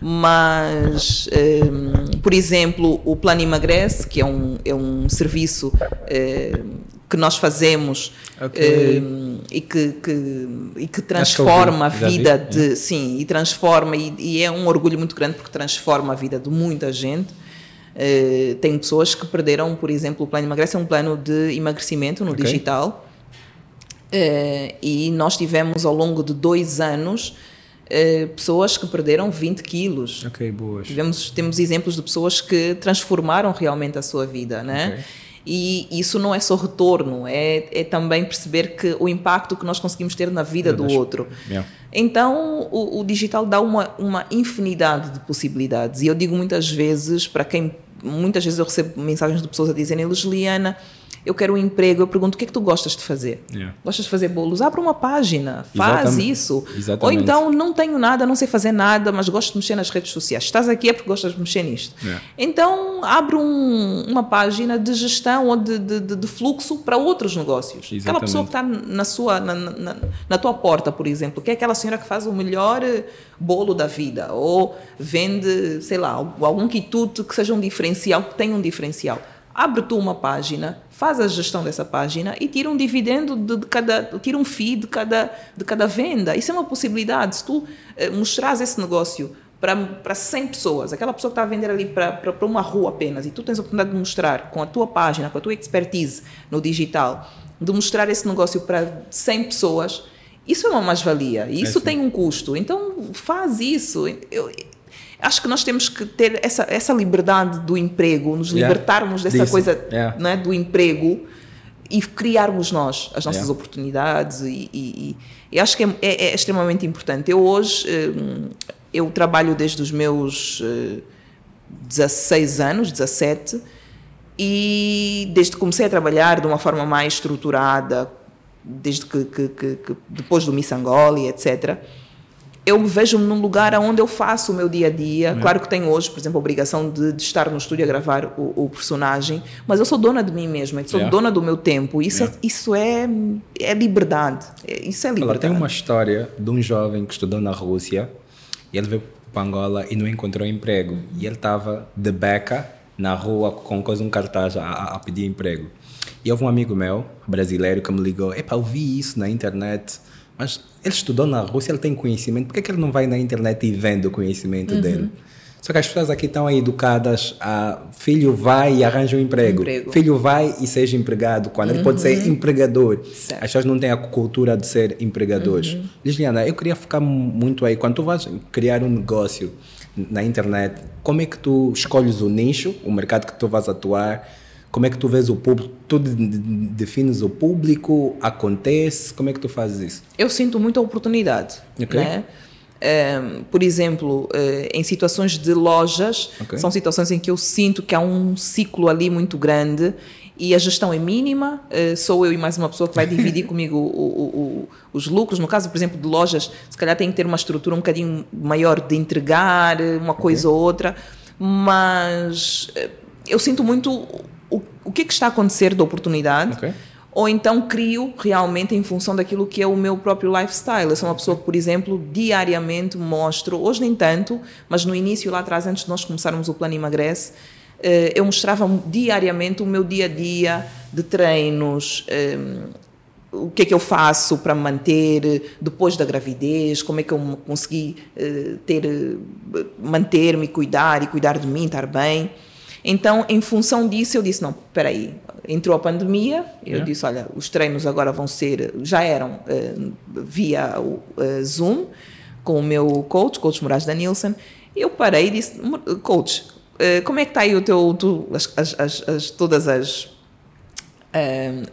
Mas, ehm, por exemplo, o Plano Emagrece, que é um, é um serviço ehm, que nós fazemos Ok. ehm, e, que, que, e que que eu transforma a vi, já vi, vida é. de. Sim, e transforma, e, e é um orgulho muito grande porque transforma a vida de muita gente. Eh, tem pessoas que perderam, por exemplo, o plano emagrece é um plano de emagrecimento no Ok. digital. Eh, e nós tivemos ao longo de dois anos uh, pessoas que perderam 20 quilos. Ok, boas. Tivemos, temos exemplos de pessoas que transformaram realmente a sua vida, né? Okay. E isso não é só retorno, é, é também perceber que o impacto que nós conseguimos ter na vida do outro. Yeah. Então, o, o, digital dá uma, uma infinidade de possibilidades. E eu digo muitas vezes, para quem. Muitas vezes eu recebo mensagens de pessoas a dizerem, Lisliana eu quero um emprego, eu pergunto o que é que tu gostas de fazer? Yeah. Gostas de fazer bolos? Abre uma página, faz Exatamente. isso. Exatamente. Ou então, não tenho nada, não sei fazer nada, mas gosto de mexer nas redes sociais. Estás aqui é porque gostas de mexer nisto. Yeah. Então, abre um, uma página de gestão ou de, de, de, de fluxo para outros negócios. Exatamente. Aquela pessoa que está na, sua, na, na, na, tua porta, por exemplo, que é aquela senhora que faz o melhor eh, bolo da vida, ou vende, sei lá, algum quitute que seja um diferencial, que tenha um diferencial. Abre tu uma página, faz a gestão dessa página e tira um dividendo de, cada, tira um FII de cada, de cada venda. Isso é uma possibilidade. Se tu eh, mostras esse negócio para 100 pessoas, aquela pessoa que está a vender ali para uma rua apenas, e tu tens a oportunidade de mostrar com a tua página, com a tua expertise no digital, de mostrar esse negócio para 100 pessoas, isso é uma mais-valia. E isso é tem um custo. Então, faz isso. Eu, acho que nós temos que ter essa, essa liberdade do emprego, nos libertarmos dessa Disso. coisa né, do emprego e criarmos nós as nossas yeah. oportunidades e, e, e, acho que é, é, é, extremamente importante. Eu hoje hum, eu trabalho desde os meus 16 eh, anos, 17 e desde que comecei a trabalhar de uma forma mais estruturada, desde que, que, que, que depois do Miss Angola, etc eu me vejo num lugar onde eu faço o meu dia a dia. É. Claro que tenho hoje, por exemplo, a obrigação de, de estar no estúdio a gravar o, o, personagem, mas eu sou dona de mim mesma, sou é. dona do meu tempo. Isso é, é isso é, é liberdade. É, isso é liberdade. Ela tem uma história de um jovem que estudou na Rússia e ele veio para Angola e não encontrou emprego. E ele estava de beca na rua com coisa um cartaz a, a, pedir emprego. E houve um amigo meu, brasileiro, que me ligou: Epa, eu vi isso na internet mas ele estudou na Rússia, ele tem conhecimento, por que, que ele não vai na internet e vende o conhecimento uhum. dele? Só que as pessoas aqui estão educadas a filho vai e arranja um emprego. emprego. Filho vai e seja empregado, quando uhum. ele pode ser uhum. empregador. Certo. As pessoas não têm a cultura de ser empregadores. Uhum. Liliana, eu queria ficar muito aí. Quando tu vais criar um negócio na internet, como é que tu escolhes o nicho, o mercado que tu vais atuar? Como é que tu vês o público? Tu defines o público? Acontece? Como é que tu fazes isso? Eu sinto muita oportunidade. Okay. Né? Um, por exemplo, uh, em situações de lojas, okay. são situações em que eu sinto que há um ciclo ali muito grande e a gestão é mínima, uh, sou eu e mais uma pessoa que vai dividir comigo o, o, o, os lucros. No caso, por exemplo, de lojas, se calhar tem que ter uma estrutura um bocadinho maior de entregar uma coisa okay. ou outra, mas uh, eu sinto muito o, que, é que está a acontecer da oportunidade. Okay. Ou então crio realmente em função daquilo que é o meu próprio lifestyle. Eu sou uma pessoa que, por exemplo, diariamente mostro, hoje nem tanto, mas no início, lá atrás, antes de nós começarmos o plano Emagrece, eh, eu mostrava diariamente o meu dia a dia de treinos, eh, o que é que eu faço para me manter depois da gravidez, como é que eu consegui eh, ter manter-me, cuidar e cuidar de mim, estar bem. Então, em função disso, eu disse: não, espera aí, entrou a pandemia, eu é. disse: olha, os treinos agora vão ser, já eram uh, via uh, Zoom, com o meu coach, coach Moraes Danilson. Eu parei e disse: coach, uh, como é que está aí o teu. Tu, as, as, as, todas as.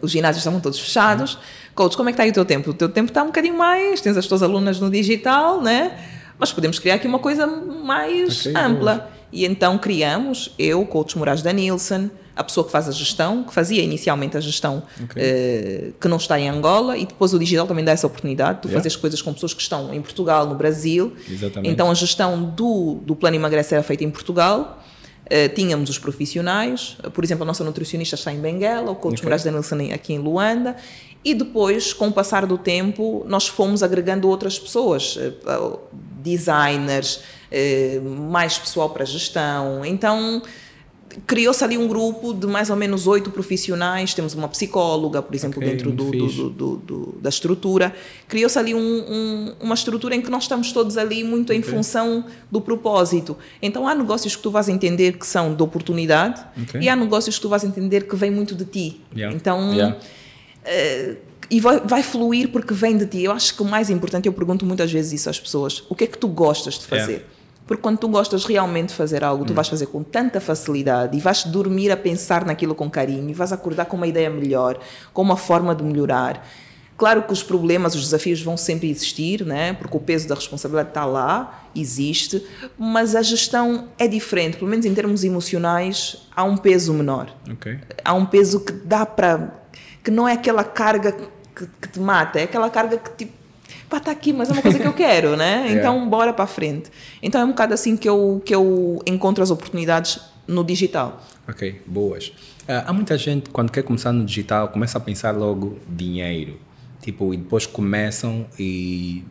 os ginásios estavam todos fechados. Coach, como é que está aí o teu tempo? O teu tempo está um bocadinho mais, tens as tuas alunas no digital, né? Mas podemos criar aqui uma coisa mais okay, ampla. E então criamos, eu, coach Moraes Danilson, a pessoa que faz a gestão, que fazia inicialmente a gestão, okay. uh, que não está em Angola, e depois o digital também dá essa oportunidade de yeah. fazer as coisas com pessoas que estão em Portugal, no Brasil. Exatamente. Então a gestão do, do plano emagrecer era feita em Portugal. Uh, tínhamos os profissionais, por exemplo, a nossa nutricionista está em Benguela, o coach okay. Moraes Danilson aqui em Luanda, e depois, com o passar do tempo, nós fomos agregando outras pessoas, uh, designers, eh, mais pessoal para gestão. Então, criou-se ali um grupo de mais ou menos oito profissionais. Temos uma psicóloga, por exemplo, okay, dentro do, do, do, da estrutura. Criou-se ali um, um, uma estrutura em que nós estamos todos ali muito okay. em função do propósito. Então, há negócios que tu vais entender que são de oportunidade okay. e há negócios que tu vais entender que vêm muito de ti. Yeah. Então. Yeah. Uh, e vai, vai fluir porque vem de ti. Eu acho que o mais importante, eu pergunto muitas vezes isso às pessoas: o que é que tu gostas de fazer? É. Porque quando tu gostas realmente de fazer algo, tu vais fazer com tanta facilidade e vais dormir a pensar naquilo com carinho e vais acordar com uma ideia melhor, com uma forma de melhorar. Claro que os problemas, os desafios vão sempre existir, né? porque o peso da responsabilidade está lá, existe, mas a gestão é diferente, pelo menos em termos emocionais, há um peso menor. Ok. Há um peso que dá para. Que não é aquela carga que, que te mata, é aquela carga que tipo. Pá, está aqui, mas é uma coisa que eu quero, né? Yeah. Então, bora para a frente. Então, é um bocado assim que eu, que eu encontro as oportunidades no digital. Ok, boas. Ah, há muita gente, quando quer começar no digital, começa a pensar logo dinheiro. Tipo, e depois começam e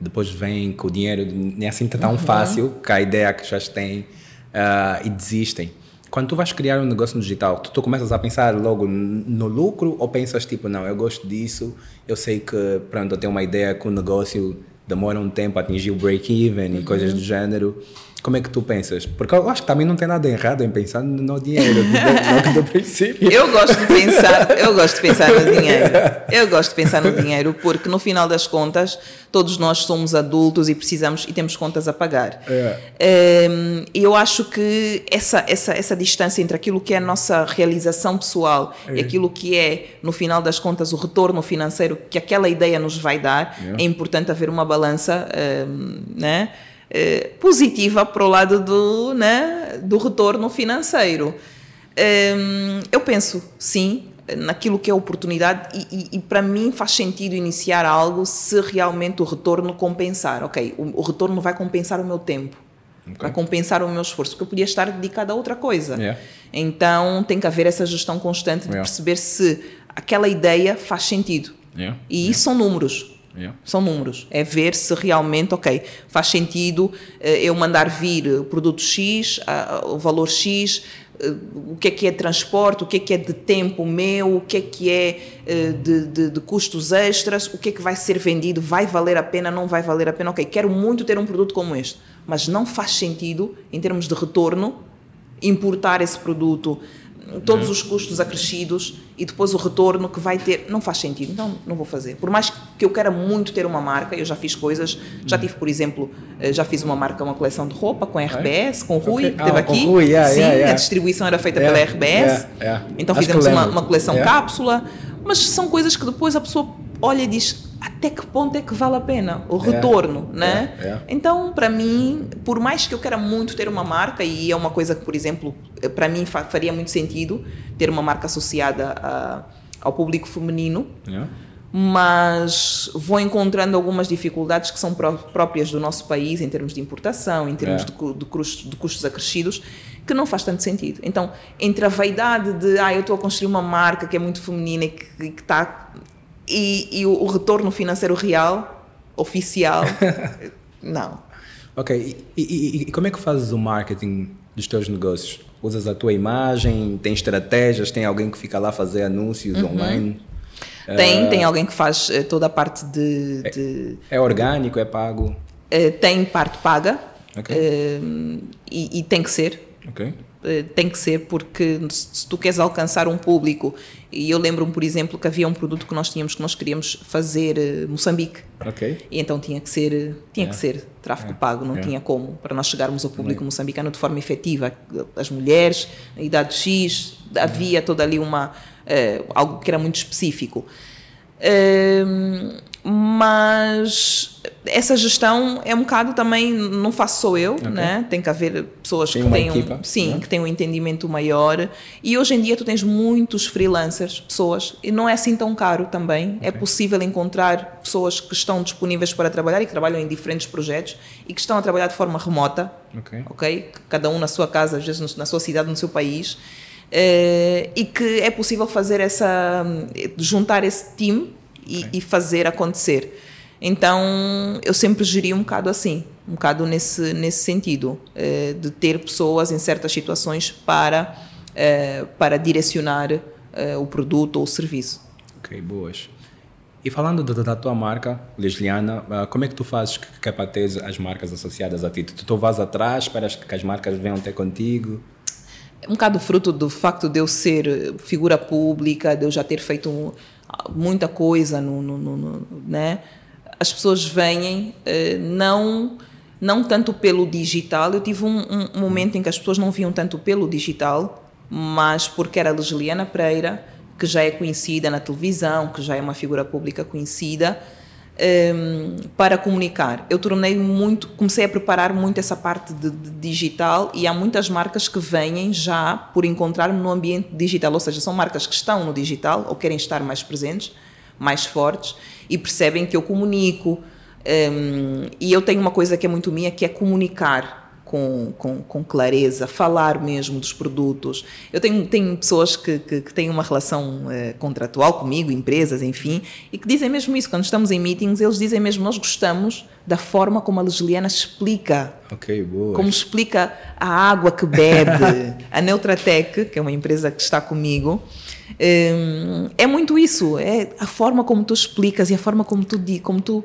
depois vem que o dinheiro nem assim está tão fácil, que a ideia que já têm ah, e desistem. Quando tu vais criar um negócio no digital, tu, tu começas a pensar logo no lucro ou pensas tipo, não, eu gosto disso, eu sei que, pronto, eu tenho uma ideia que o negócio demora um tempo a atingir o break-even e coisas do género. Como é que tu pensas? Porque eu acho que também não tem nada errado em pensar no dinheiro, logo do princípio. Eu gosto de pensar, eu gosto de pensar no dinheiro. Eu gosto de pensar no dinheiro porque no final das contas todos nós somos adultos e precisamos e temos contas a pagar. É. E eu acho que essa, essa, essa distância entre aquilo que é a nossa realização pessoal e aquilo que é, no final das contas, o retorno financeiro que aquela ideia nos vai dar, Yeah. é importante haver uma balança hum, né, eh, positiva para o lado do, né, do retorno financeiro. Hum, eu penso, sim, naquilo que é oportunidade e, e- e para mim faz sentido iniciar algo se realmente o retorno compensar. Ok, o, o retorno vai compensar o meu tempo, vai compensar o meu esforço, porque eu podia estar dedicado a outra coisa. Yeah. Então tem que haver essa gestão constante de Yeah. perceber se aquela ideia faz sentido. Yeah. E isso são números. Yeah. São números. É ver se realmente, ok, faz sentido eh, eu mandar vir o produto X, o valor X, eh, o que é que é transporte, o que é que é de tempo meu, o que é que é eh, de, de- de custos extras, o que é que vai ser vendido, vai valer a pena, não vai valer a pena. Ok, quero muito ter um produto como este, mas não faz sentido, em termos de retorno, importar esse produto, todos os custos acrescidos e depois o retorno que vai ter, não faz sentido, então não vou fazer. Por mais que eu queira muito ter uma marca, eu já fiz coisas, já tive, por exemplo, eh, já fiz uma marca, uma coleção de roupa com a RBS, com o Rui, Ok. que esteve Ah, com aqui. o Rui, yeah, Sim, yeah, yeah. a distribuição era feita pela RBS. Então Acho fizemos uma, uma coleção cápsula, mas são coisas que depois a pessoa olha e diz até que ponto é que vale a pena o Yeah. retorno, né? Yeah, yeah. Então, para mim, por mais que eu queira muito ter uma marca, e é uma coisa que, por exemplo, para mim fa- faria muito sentido ter uma marca associada a- ao público feminino, Yeah. mas vou encontrando algumas dificuldades que são pró- próprias do nosso país, em termos de importação, em termos É. de, de custos, de custos acrescidos, que não faz tanto sentido. Então, entre a vaidade de, ah, eu estou a construir uma marca que é muito feminina e que está. E, e o, o retorno financeiro real, oficial, não. Ok, e, e- e- como é que fazes o marketing dos teus negócios? Usas a tua imagem, tem estratégias, tem alguém que fica lá fazer anúncios Uhum. online? Tem, tem alguém que faz eh, toda a parte de- de É orgânico, é pago? Eh, tem parte paga Ok. eh, e, e tem que ser. Ok. Eh, tem que ser porque se tu queres alcançar um público e eu lembro-me por exemplo que havia um produto que nós tínhamos que nós queríamos fazer eh, Moçambique. Ok. e então tinha que ser eh, tinha que ser tráfego pago não Yeah. tinha como para nós chegarmos ao público moçambicano de forma efetiva. As mulheres a idade X havia toda ali uma eh, algo que era muito específico. Ehm, mas essa gestão é um bocado também não faço só eu né tem que haver pessoas Tem que tenham equipa, sim né? que têm um entendimento maior e hoje em dia tu tens muitos freelancers pessoas e não é assim tão caro também é possível encontrar pessoas que estão disponíveis para trabalhar e que trabalham em diferentes projetos e que estão a trabalhar de forma remota Ok. ok? Cada um na sua casa, às vezes na sua cidade, no seu país, eh, e que é possível fazer essa, juntar esse time e, e fazer acontecer. Então, eu sempre geri um bocado assim, um bocado nesse, nesse sentido, eh, de ter pessoas em certas situações para, eh, para direcionar eh, o produto ou o serviço. Ok, boas. E falando da, da tua marca, Lesliana, ah, como é que tu fazes que, que é para ter as marcas associadas a ti? Tu, tu vais atrás, esperas que as marcas venham até contigo? É um bocado fruto do facto de eu ser figura pública, de eu já ter feito um- muita coisa no, no, no, no né? As pessoas vêm uh, não não tanto pelo digital. Eu tive um, um, momento em que as pessoas não viam tanto pelo digital, mas porque era Ligeliana Pereira, que já é conhecida na televisão, que já é uma figura pública conhecida, um, para comunicar. Eu tornei muito, comecei a preparar muito essa parte de, de, digital e há muitas marcas que vêm já por encontrar-me no ambiente digital, ou seja, são marcas que estão no digital ou querem estar mais presentes, mais fortes e percebem que eu comunico. Um, e eu tenho uma coisa que é muito minha, que é comunicar com, com, com, clareza, falar mesmo dos produtos. Eu tenho, tenho pessoas que, que, que têm uma relação eh, contratual comigo, empresas, enfim, e que dizem mesmo isso. Quando estamos em meetings, eles dizem mesmo: Nós gostamos da forma como a Lesliana explica. Como explica a água que bebe. a Neutratec, que é uma empresa que está comigo, é muito isso, é a forma como tu explicas e a forma como tu, como tu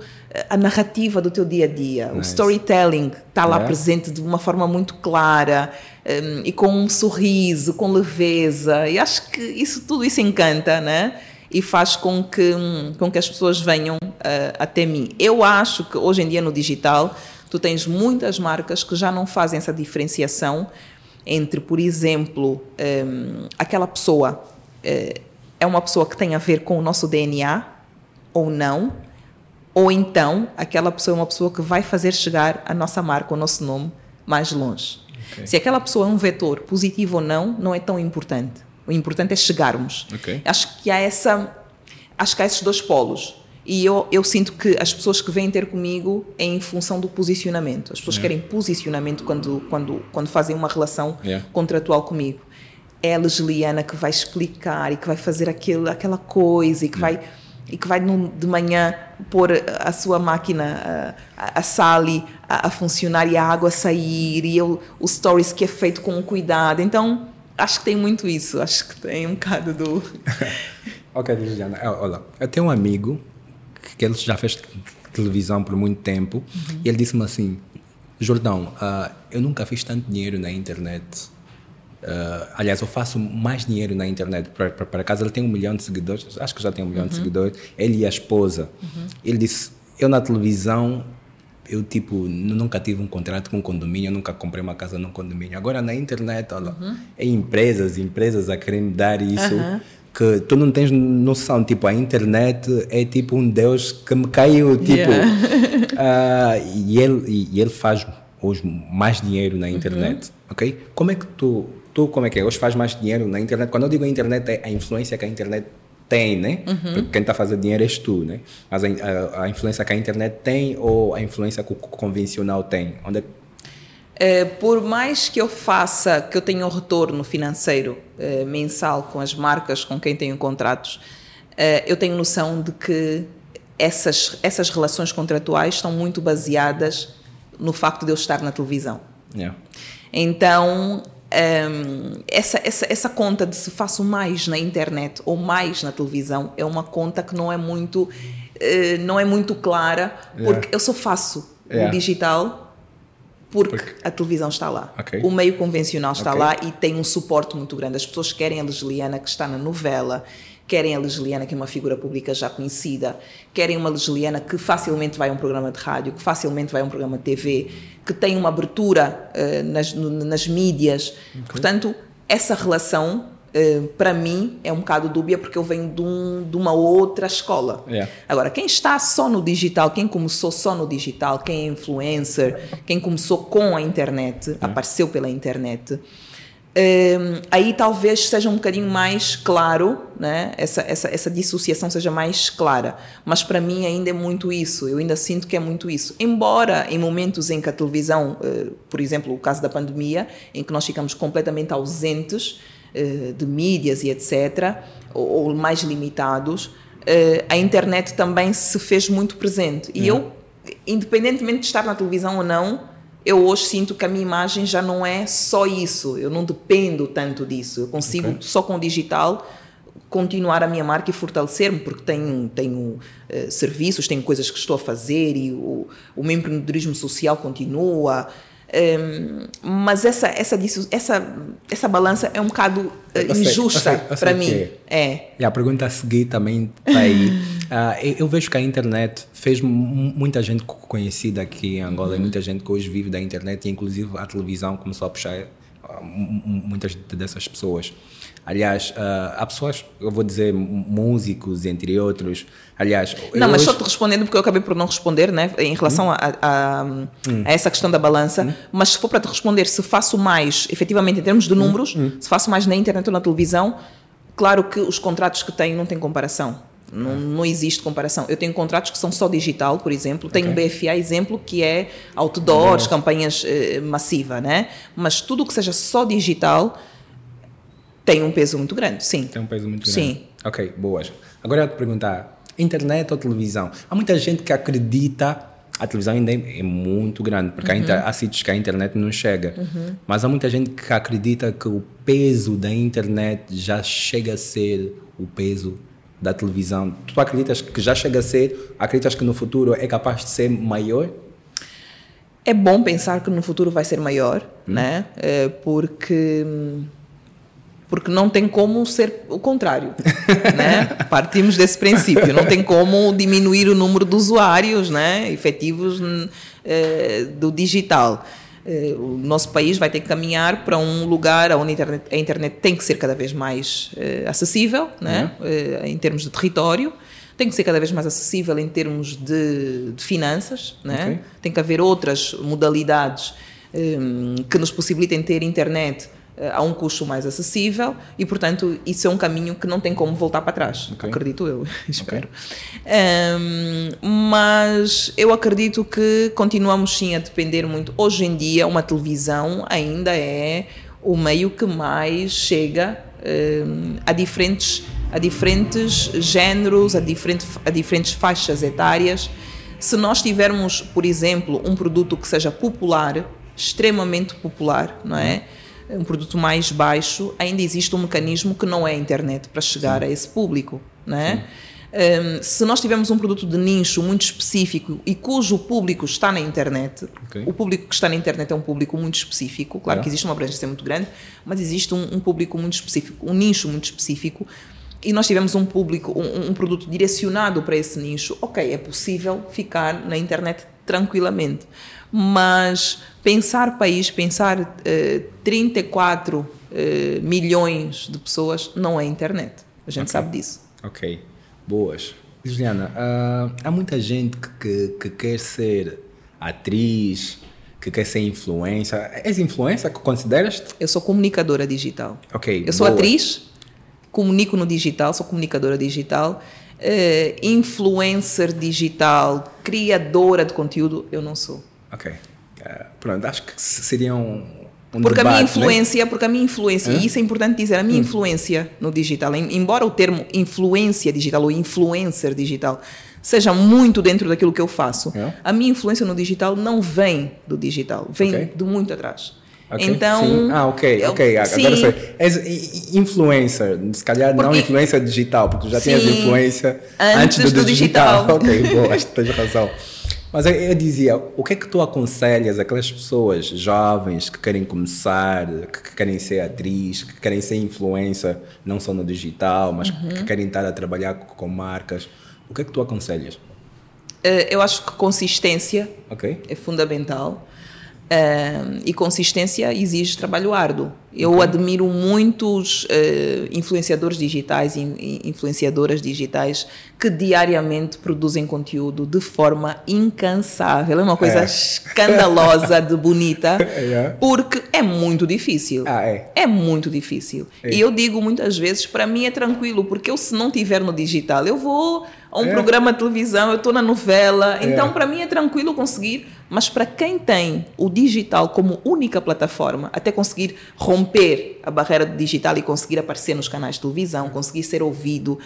a narrativa do teu dia a dia, nice. o storytelling está lá yeah. presente de uma forma muito clara um, e com um sorriso, com leveza. E acho que isso tudo isso encanta, né? E faz com que com que as pessoas venham uh, até mim. Eu acho que hoje em dia no digital tu tens muitas marcas que já não fazem essa diferenciação entre, por exemplo, um, aquela pessoa eh, é uma pessoa que tem a ver com o nosso DNA ou não, ou então aquela pessoa é uma pessoa que vai fazer chegar a nossa marca, o nosso nome, mais longe. Okay. Se aquela pessoa é um vetor positivo ou não, não é tão importante. O importante é chegarmos. Okay. Acho que há essa, acho que há esses dois polos. E eu, eu sinto que as pessoas que vêm ter comigo é em função do posicionamento. As pessoas yeah. querem posicionamento quando, quando, quando fazem uma relação yeah. contratual comigo é a Lesliana que vai explicar e que vai fazer aquilo, aquela coisa e que vai e que vai de manhã pôr a sua máquina, a, a Sally, a, a, funcionar e a água sair, e eu, o stories que é feito com cuidado. Então, acho que tem muito isso. Acho que tem um bocado do. ok, Liliana. É, olha, eu tenho um amigo que ele já fez televisão por muito tempo uhum. e ele disse-me assim: Jordão, uh, eu nunca fiz tanto dinheiro na internet Uh, aliás, eu faço mais dinheiro na internet. Para casa, ele tem um milhão de seguidores, acho que já tem um milhão uhum. de seguidores. Ele e a esposa. Uhum. Ele disse: Eu na televisão, eu tipo, nunca tive um contrato com um condomínio, nunca comprei uma casa num condomínio. Agora na internet, olha, uhum. é empresas, empresas a querer me dar isso. Que tu não tens noção, tipo, a internet é tipo um Deus que me caiu, tipo. Yeah. uh, e, ele, e, e ele faz hoje mais dinheiro na internet, uhum. ok? Como é que tu tu como é que é? Hoje faz mais dinheiro na internet. Quando eu digo internet, é a influência que a internet tem, né? Uhum. Porque quem está fazendo dinheiro és tu, né? Mas a, a, a, influência que a internet tem ou a influência que o convencional tem? Onde é... É, por mais que eu faça, que eu tenha um retorno financeiro é, mensal com as marcas com quem tenho contratos, é, eu tenho noção de que essas, essas relações contratuais estão muito baseadas no facto de eu estar na televisão. Yeah. Então, um, essa, essa, essa conta de se faço mais na internet ou mais na televisão é uma conta que não é muito, uh, não é muito clara, porque yeah. eu só faço yeah. o digital porque, porque, a televisão está lá. Okay. O meio convencional está okay. lá e tem um suporte muito grande. As pessoas querem a Lesliana que está na novela, querem a Lesliana, que é uma figura pública já conhecida, querem uma Lesliana que facilmente vai a um programa de rádio, que facilmente vai a um programa de TV, que tem uma abertura uh, nas, no, nas mídias. Okay. Portanto, essa relação, uh, para mim, é um bocado dúbia, porque eu venho de, um, de uma outra escola. Yeah. Agora, quem está só no digital, quem começou só no digital, quem é influencer, quem começou com a internet, yeah. apareceu pela internet um, aí talvez seja um bocadinho mais claro, né? essa, essa, essa dissociação seja mais clara. Mas para mim ainda é muito isso, eu ainda sinto que é muito isso. Embora em momentos em que a televisão, uh, por exemplo, o caso da pandemia, em que nós ficamos completamente ausentes uh, de mídias e etc., ou, ou mais limitados, uh, a internet também se fez muito presente. E uhum. eu, independentemente de estar na televisão ou não, eu hoje sinto que a minha imagem já não é só isso, eu não dependo tanto disso. Eu consigo, okay. só com o digital, continuar a minha marca e fortalecer-me, porque tenho, tenho uh, serviços, tenho coisas que estou a fazer e o, o meu empreendedorismo social continua. Um, mas essa, essa, essa, essa balança é um bocado uh, injusta para mim. É. é. E a pergunta a seguir também está aí. uh, eu, eu, vejo que a internet fez muita gente conhecida aqui em Angola, e muita gente que hoje vive da internet, e inclusive a televisão começou a puxar uh, muitas dessas pessoas. Aliás, uh, há pessoas, eu vou dizer músicos, entre outros. Aliás, não, mas hoje... só te respondendo, porque eu acabei por não responder, né, em relação hum. a, a, hum. a, essa questão da balança. Hum. Mas se for para te responder, se faço mais, efetivamente, em termos de hum. números, hum. se faço mais na internet ou na televisão, claro que os contratos que tenho não têm comparação. Não, não, existe comparação. Eu tenho contratos que são só digital, por exemplo. Tenho okay. BFA, exemplo, que é outdoors, campanhas eh, massiva, né? Mas tudo que seja só digital tem um peso muito grande, sim. Tem um peso muito grande. Sim. Ok, boas. Agora eu te perguntar, internet ou televisão? Há muita gente que acredita a televisão ainda é muito grande, porque uhum. há, sítios que a internet não chega. Uhum. Mas há muita gente que acredita que o peso da internet já chega a ser o peso da televisão. Tu acreditas que já chega a ser? Acreditas que no futuro é capaz de ser maior? É bom pensar que no futuro vai ser maior, hum. né? É porque hum, porque não tem como ser o contrário. né? Partimos desse princípio. Não tem como diminuir o número de usuários né? efetivos eh, do digital. Eh, o nosso país vai ter que caminhar para um lugar onde a internet, a internet tem que ser cada vez mais eh, acessível, né? Uhum. em termos de território tem que ser cada vez mais acessível em termos de, de finanças, né? Okay. tem que haver outras modalidades um, que nos possibilitem ter internet eh, a um custo mais acessível e, portanto, isso é um caminho que não tem como voltar para trás, okay. acredito eu, espero. Um, mas eu acredito que continuamos sim a depender muito. Hoje em dia, uma televisão ainda é o meio que mais chega um, a diferentes a diferentes géneros, a, diferente, a diferentes faixas etárias. Se nós tivermos, por exemplo, um produto que seja popular, extremamente popular, não é? Um produto mais baixo, ainda existe um mecanismo que não é a internet para chegar Sim. a esse público, não é? Um, se nós tivermos um produto de nicho muito específico e cujo público está na internet, okay. o público que está na internet é um público muito específico, claro que existe uma abrangência muito grande, mas existe um, um, público muito específico, um nicho muito específico, e nós tivemos um público, um, um produto direcionado para esse nicho, ok, é possível ficar na internet tranquilamente mas pensar país, pensar uh, 34 uh, milhões de pessoas não é internet. A gente okay. sabe disso. Ok, boas. Juliana, uh, há muita gente que, que, que, quer ser atriz, que quer ser influência. És influência que consideras? -te? Eu sou comunicadora digital. Ok. Eu sou boa. atriz, comunico no digital, sou comunicadora digital. Uh, influencer digital, criadora de conteúdo, eu não sou. Ok. Uh, pronto, acho que seria um, porque debate, a minha né? influência, né? porque a minha influência, e isso é importante dizer, a minha hum. influência no digital, embora o termo influência digital ou influencer digital seja muito dentro daquilo que eu faço, é. a minha influência no digital não vem do digital, vem okay. de muito atrás. Okay. Então, sim. ah, ok, eu, ok. Agora sei. És influencer, se calhar porque, não influência digital, porque tu já sim, tinhas influência antes, antes do, do, digital. digital. ok, boa, acho que tens razão. Mas eu, eu, dizia, o que é que tu aconselhas aquelas pessoas jovens que querem começar, que querem ser atriz, que querem ser influencer, não só no digital, mas uhum. que querem estar a trabalhar com marcas? O que é que tu aconselhas? Eh, eu acho que consistência okay. é fundamental. Uh, e consistência exige trabalho árduo. Eu okay. admiro muitos uh, influenciadores digitais e influenciadoras digitais que diariamente produzem conteúdo de forma incansável. É uma coisa é. escandalosa de bonita, é. porque é muito difícil. Ah, é. é muito difícil. É. E eu digo muitas vezes, para mim é tranquilo, porque eu se não tiver no digital, eu vou a um é. programa de televisão, eu estou na novela. É. Então, para mim é tranquilo conseguir, mas para quem tem o digital como única plataforma, até conseguir romper a barreira do digital e conseguir aparecer nos canais de televisão, conseguir ser ouvido,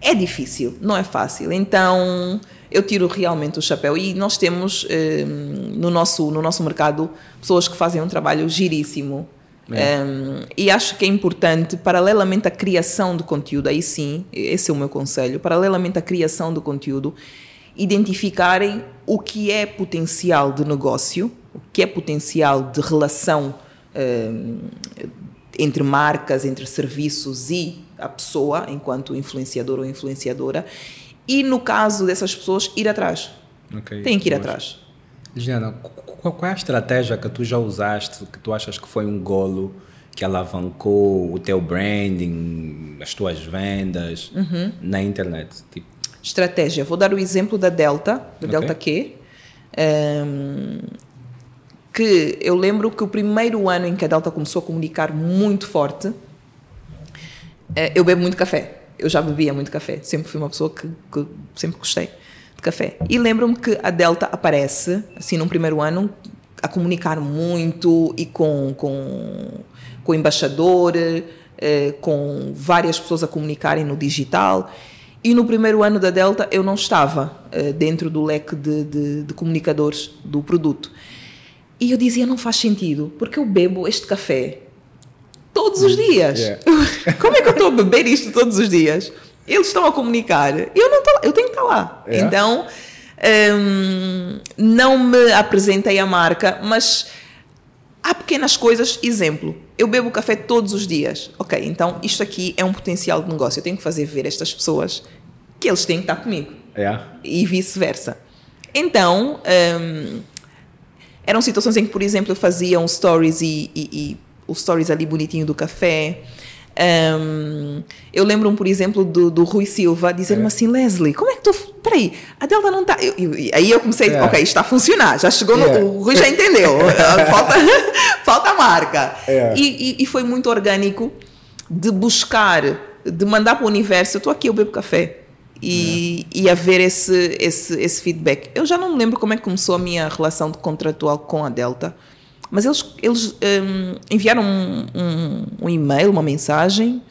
é difícil, não é fácil. Então, eu tiro realmente o chapéu. E nós temos eh, no, nosso, no nosso mercado pessoas que fazem um trabalho giríssimo é. Um, e acho que é importante, paralelamente à criação de conteúdo, aí sim, esse é o meu conselho, paralelamente à criação de conteúdo, identificarem o que é potencial de negócio o que é potencial de relação eh, entre marcas, entre serviços e a pessoa, enquanto influenciador ou influenciadora, e no caso dessas pessoas, ir atrás. Okay. Tem que ir atrás. Giana, qual é a estratégia que tu já usaste, que tu achas que foi um golo que alavancou o teu branding, as tuas vendas uhum. na internet? Tipo. Estratégia. Vou dar o exemplo da Delta, da okay. Delta Q. Um, que eu lembro que o primeiro ano em que a Delta começou a comunicar muito forte, eh, eu bebo muito café. Eu já bebia muito café. Sempre fui uma pessoa que, que sempre gostei de café. E lembro-me que a Delta aparece, assim, num primeiro ano, a comunicar muito e com, com, com o embaixador, eh, com várias pessoas a comunicarem no digital. E no primeiro ano da Delta eu não estava eh, dentro do leque de, de, de comunicadores do produto. E eu dizia, não faz sentido, porque eu bebo este café todos os dias. Yeah. Como é que eu estou a beber isto todos os dias? Eles estão a comunicar, eu não lá, eu tenho que estar lá. Yeah. Então, hum, não me apresentei a marca, mas há pequenas coisas. Exemplo, eu bebo café todos os dias. Ok, então isto aqui é um potencial de negócio. Eu tenho que fazer ver estas pessoas que eles têm que estar comigo. Yeah. E vice-versa. Então, hum, eram situações em que, por exemplo, eu fazia um stories e, e, e o stories ali bonitinho do café. Um, eu lembro-me, por exemplo, do, do Rui Silva dizer-me é. assim: Leslie, como é que tu. Peraí, a Delta não está. Aí eu comecei, é. ok, está a funcionar, já chegou no. É. O Rui já entendeu, falta, falta a marca. É. E, e, e, foi muito orgânico de buscar, de mandar para o universo: eu estou aqui, eu bebo café e, é. e haver esse, esse, esse feedback. Eu já não me lembro como é que começou a minha relação contratual com a Delta, mas eles, eles um, enviaram um, um, um, e-mail, uma mensagem,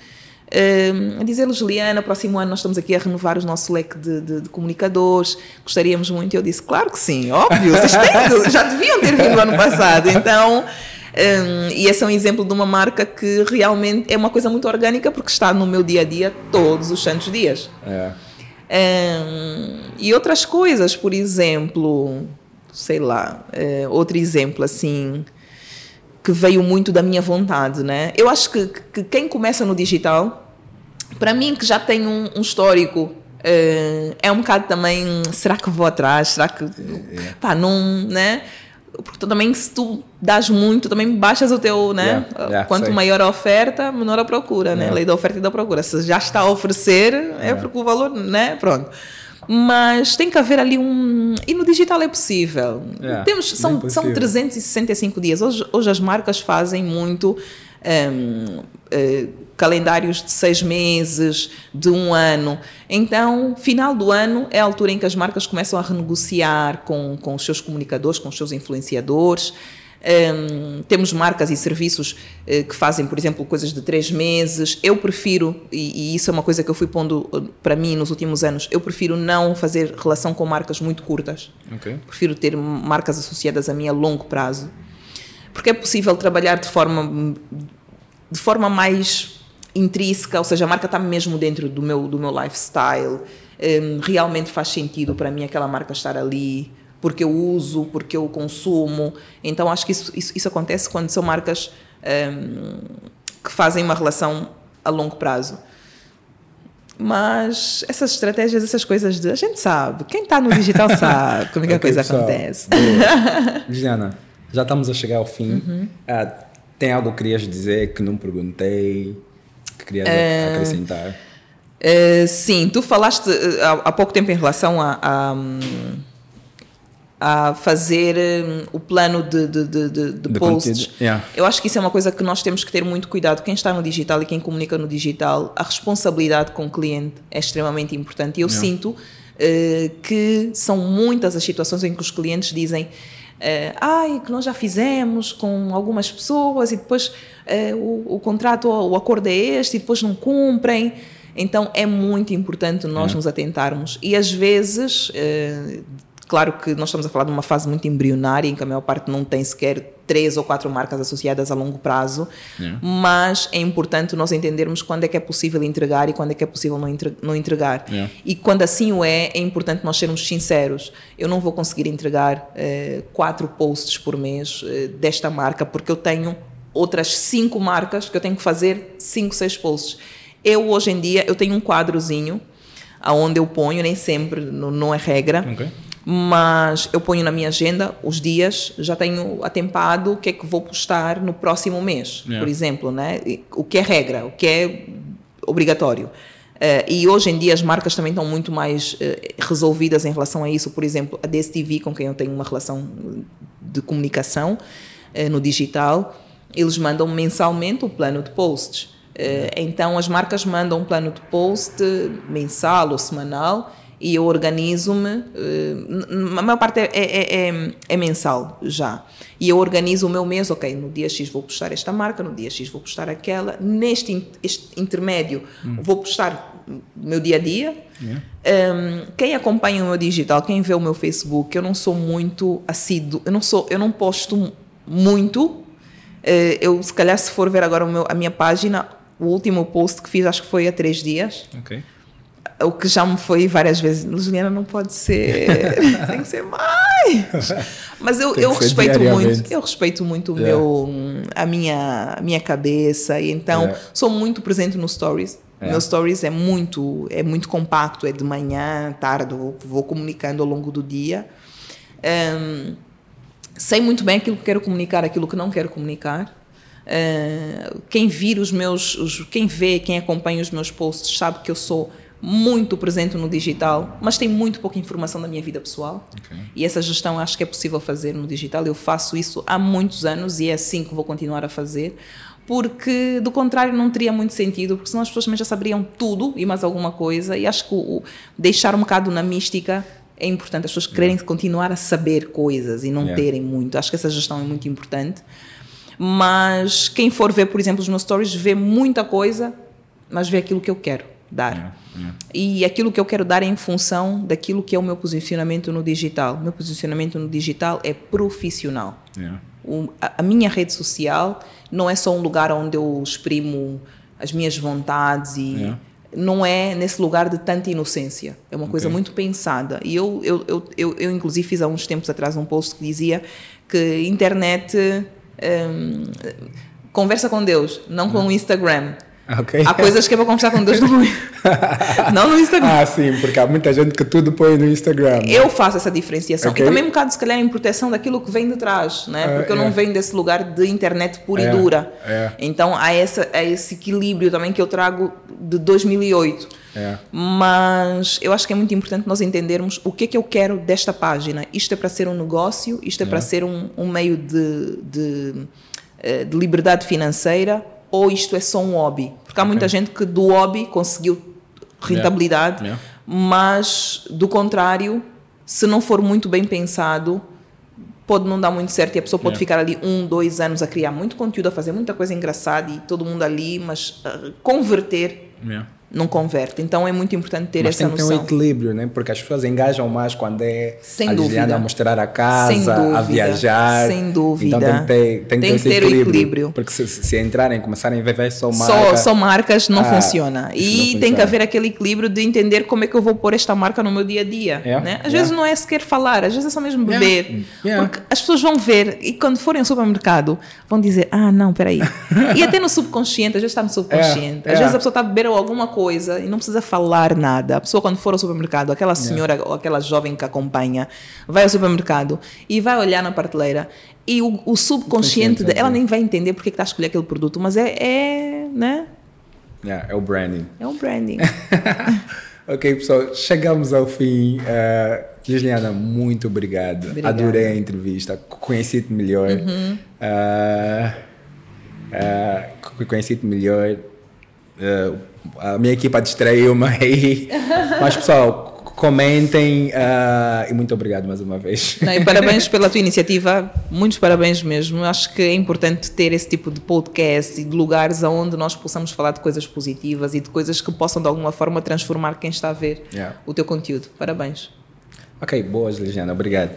um, a dizer Juliana, próximo ano nós estamos aqui a renovar o nosso leque de, de, de comunicadores, gostaríamos muito. Eu disse, claro que sim, óbvio, vocês têm, já deviam ter vindo no ano passado, então... Um, e esse é um exemplo de uma marca que realmente é uma coisa muito orgânica porque está no meu dia a dia todos os santos dias. É. Um, e outras coisas, por exemplo, sei lá, é, outro exemplo assim, que veio muito da minha vontade, né? Eu acho que, que quem começa no digital, para mim que já tem um, um histórico é, é um bocado também, será que vou atrás? Será que. É. Pá, não. Né? porque tu também se tu das muito também baixas o teu né yeah, yeah, quanto sei. maior a oferta menor a procura né yeah. lei da oferta e da procura se já está a oferecer é porque o valor né pronto mas tem que haver ali um e no digital é possível temos são possível. são 365 dias hoje, hoje as marcas fazem muito um, uh, eh, calendários de seis meses, de um ano. Então, final do ano é a altura em que as marcas começam a renegociar com, com os seus comunicadores, com os seus influenciadores. Um, temos marcas e serviços uh, que fazem, por exemplo, coisas de três meses. Eu prefiro, e, e, isso é uma coisa que eu fui pondo eh, para mim nos últimos anos, eu prefiro não fazer relação com marcas muito curtas. Okay. Prefiro ter marcas associadas a mim a longo prazo. Porque é possível trabalhar de forma, de forma mais intrínseca, ou seja, a marca está mesmo dentro do meu, do meu lifestyle. Um, realmente faz sentido para mim aquela marca estar ali, porque eu uso, porque eu consumo. Então acho que isso, isso, isso acontece quando são marcas um, que fazem uma relação a longo prazo. Mas essas estratégias, essas coisas, de, a gente sabe. Quem está no digital sabe como é que a coisa acontece. Diana, já estamos a chegar ao fim. Uhum. Ah, tem algo que querias dizer que não perguntei? querias uh, acrescentar? Uh, sim, tu falaste uh, há, pouco tempo em relação a, a, a fazer um, o plano de, de, de, de, de posts. Yeah. Eu acho que isso é uma coisa que nós temos que ter muito cuidado. Quem está no digital e quem comunica no digital, a responsabilidade com o cliente é extremamente importante. E eu yeah. sinto que são muitas as situações em que os clientes dizem Uh, ai, que nós já fizemos com algumas pessoas e depois uh, o, o, contrato, o acordo é este e depois não cumprem. Então é muito importante nós nos atentarmos. E às vezes, uh, Claro que nós estamos a falar de uma fase muito embrionária, em que a maior parte não tem sequer três ou quatro marcas associadas a longo prazo, Yeah. mas é importante nós entendermos quando é que é possível entregar e quando é que é possível não entre- não entregar. Yeah. E quando assim o é, é importante nós sermos sinceros. Eu não vou conseguir entregar eh, quatro posts por mês eh, desta marca, porque eu tenho outras cinco marcas que eu tenho que fazer cinco, seis posts. Eu, hoje em dia, eu tenho um quadrozinho aonde eu ponho, nem sempre, não, não é regra, Ok. Mas eu ponho na minha agenda os dias, já tenho atempado o que é que vou postar no próximo mês, Yeah. por exemplo, né? O que é regra, o que é obrigatório. Eh, e hoje em dia as marcas também estão muito mais eh, resolvidas em relação a isso. Por exemplo, a DSTV, com quem eu tenho uma relação de comunicação eh, no digital, eles mandam mensalmente o plano de posts. Eh, Então as marcas mandam um plano de post mensal ou semanal e eu organizo-me. eh, A maior parte é, é- é- é mensal já. E eu organizo o meu mês, ok, no dia X vou postar esta marca, no dia X vou postar aquela. Neste in- este intermédio vou postar o meu dia a dia. Um, quem acompanha o meu digital, quem vê o meu Facebook, eu não sou muito assíduo, eu não sou, eu não posto muito. Eh, eu se calhar se for ver agora meu- a minha página, o último post que fiz acho que foi há três dias, Ok. O que já me foi várias vezes. Juliana não pode ser, tem que ser mais. Mas eu, eu respeito muito, eu respeito muito o Yeah. meu, a minha, a minha cabeça e então Yeah. sou muito presente nos stories. Yeah. Meu stories é muito, é muito compacto, é de manhã, tarde, vou, vou comunicando ao longo do dia. Hum, sei muito bem aquilo que quero comunicar, aquilo que não quero comunicar. Uh, quem vir os meus, os- quem vê, quem acompanha os meus posts sabe que eu sou muito presente no digital, mas tem muito pouca informação da minha vida pessoal. Ok. E essa gestão acho que é possível fazer no digital. Eu faço isso há muitos anos e é assim que vou continuar a fazer, porque do contrário não teria muito sentido, porque senão as pessoas também já saberiam tudo e mais alguma coisa. E acho que o, o deixar um bocado na mística é importante. As pessoas querem continuar a saber coisas e não Yeah. terem muito. Acho que essa gestão é muito importante. Mas quem for ver, por exemplo, os meus stories, vê muita coisa, mas vê aquilo que eu quero dar. Yeah, yeah. E aquilo que eu quero dar é em função daquilo que é o meu posicionamento no digital. O meu posicionamento no digital é profissional. Yeah. O- a, a minha rede social não é só um lugar onde eu exprimo as minhas vontades e Yeah. não é nesse lugar de tanta inocência. É uma coisa Ok. muito pensada. E eu, eu, eu, eu, eu, inclusive, fiz há uns tempos atrás um post que dizia que internet hum, conversa com Deus, não com o Instagram. Ok. Há coisas que é para conversar com Deus, não, não no Instagram. Ah, sim, porque há muita gente que tudo põe no Instagram. né? Eu faço essa diferenciação. Ok. E também um bocado, se calhar, em proteção daquilo que vem de trás, né? É, Porque eu é. não venho desse lugar de internet pura É, e dura. é. Então, há, essa, há esse equilíbrio também que eu trago de 2008. É. Mas eu acho que é muito importante nós entendermos o que é que eu quero desta página. Isto é para ser um negócio, isto é, para ser um, um meio de, de, eh, de liberdade financeira ou isto é só um hobby? Porque há muita gente que do hobby conseguiu rentabilidade, Yeah. mas do contrário, se não for muito bem pensado, pode não dar muito certo e a pessoa pode Yeah. ficar ali um, dois anos a criar muito conteúdo, a fazer muita coisa engraçada e todo mundo ali, mas ah, converter Yeah. Não converte. Então é muito importante ter Mas essa tem que ter um noção. equilíbrio, né? Porque as pessoas engajam mais quando é Sem a dúvida. a mostrar a casa, Sem a dúvida. viajar. Sem dúvida. Então tem que ter, tem Tem ter, que esse ter o equilíbrio. equilíbrio. Porque se, se entrarem, começarem a ver só marca... Só, só marcas não Ah, funciona. E não tem que haver aquele equilíbrio de entender como é que eu vou pôr esta marca no meu dia a dia. Yeah, né? Às yeah. vezes não é sequer falar, às vezes é só mesmo beber. Yeah. Porque as pessoas vão ver e quando forem ao supermercado vão dizer: Ah, não, peraí. e até no subconsciente, às vezes está no subconsciente. Às vezes a pessoa está a beber alguma coisa e não precisa falar nada. A pessoa, quando for ao supermercado, aquela senhora ou aquela jovem que acompanha, vai ao supermercado e vai olhar na prateleira. E o, o subconsciente, Consciente, de- ela ok. nem vai entender porque que está a escolher aquele produto, mas é, é, né? Yeah, é o branding. É um branding. ok, pessoal, chegamos ao fim. Uh, Liliana, muito obrigado. Obrigada. Adorei a entrevista. Conheci-te melhor. Uhum. Uh, uh, Conheci-te melhor. Uh, a minha equipa distraiu-me aí. Mas, pessoal, comentem. uh, e muito obrigado mais uma vez. Não, e parabéns pela tua iniciativa, muitos parabéns mesmo. Acho que é importante ter esse tipo de podcast e de lugares onde nós possamos falar de coisas positivas e de coisas que possam de alguma forma transformar quem está a ver Yeah. o teu conteúdo. Parabéns. Ok, boas, Ligiana, obrigado.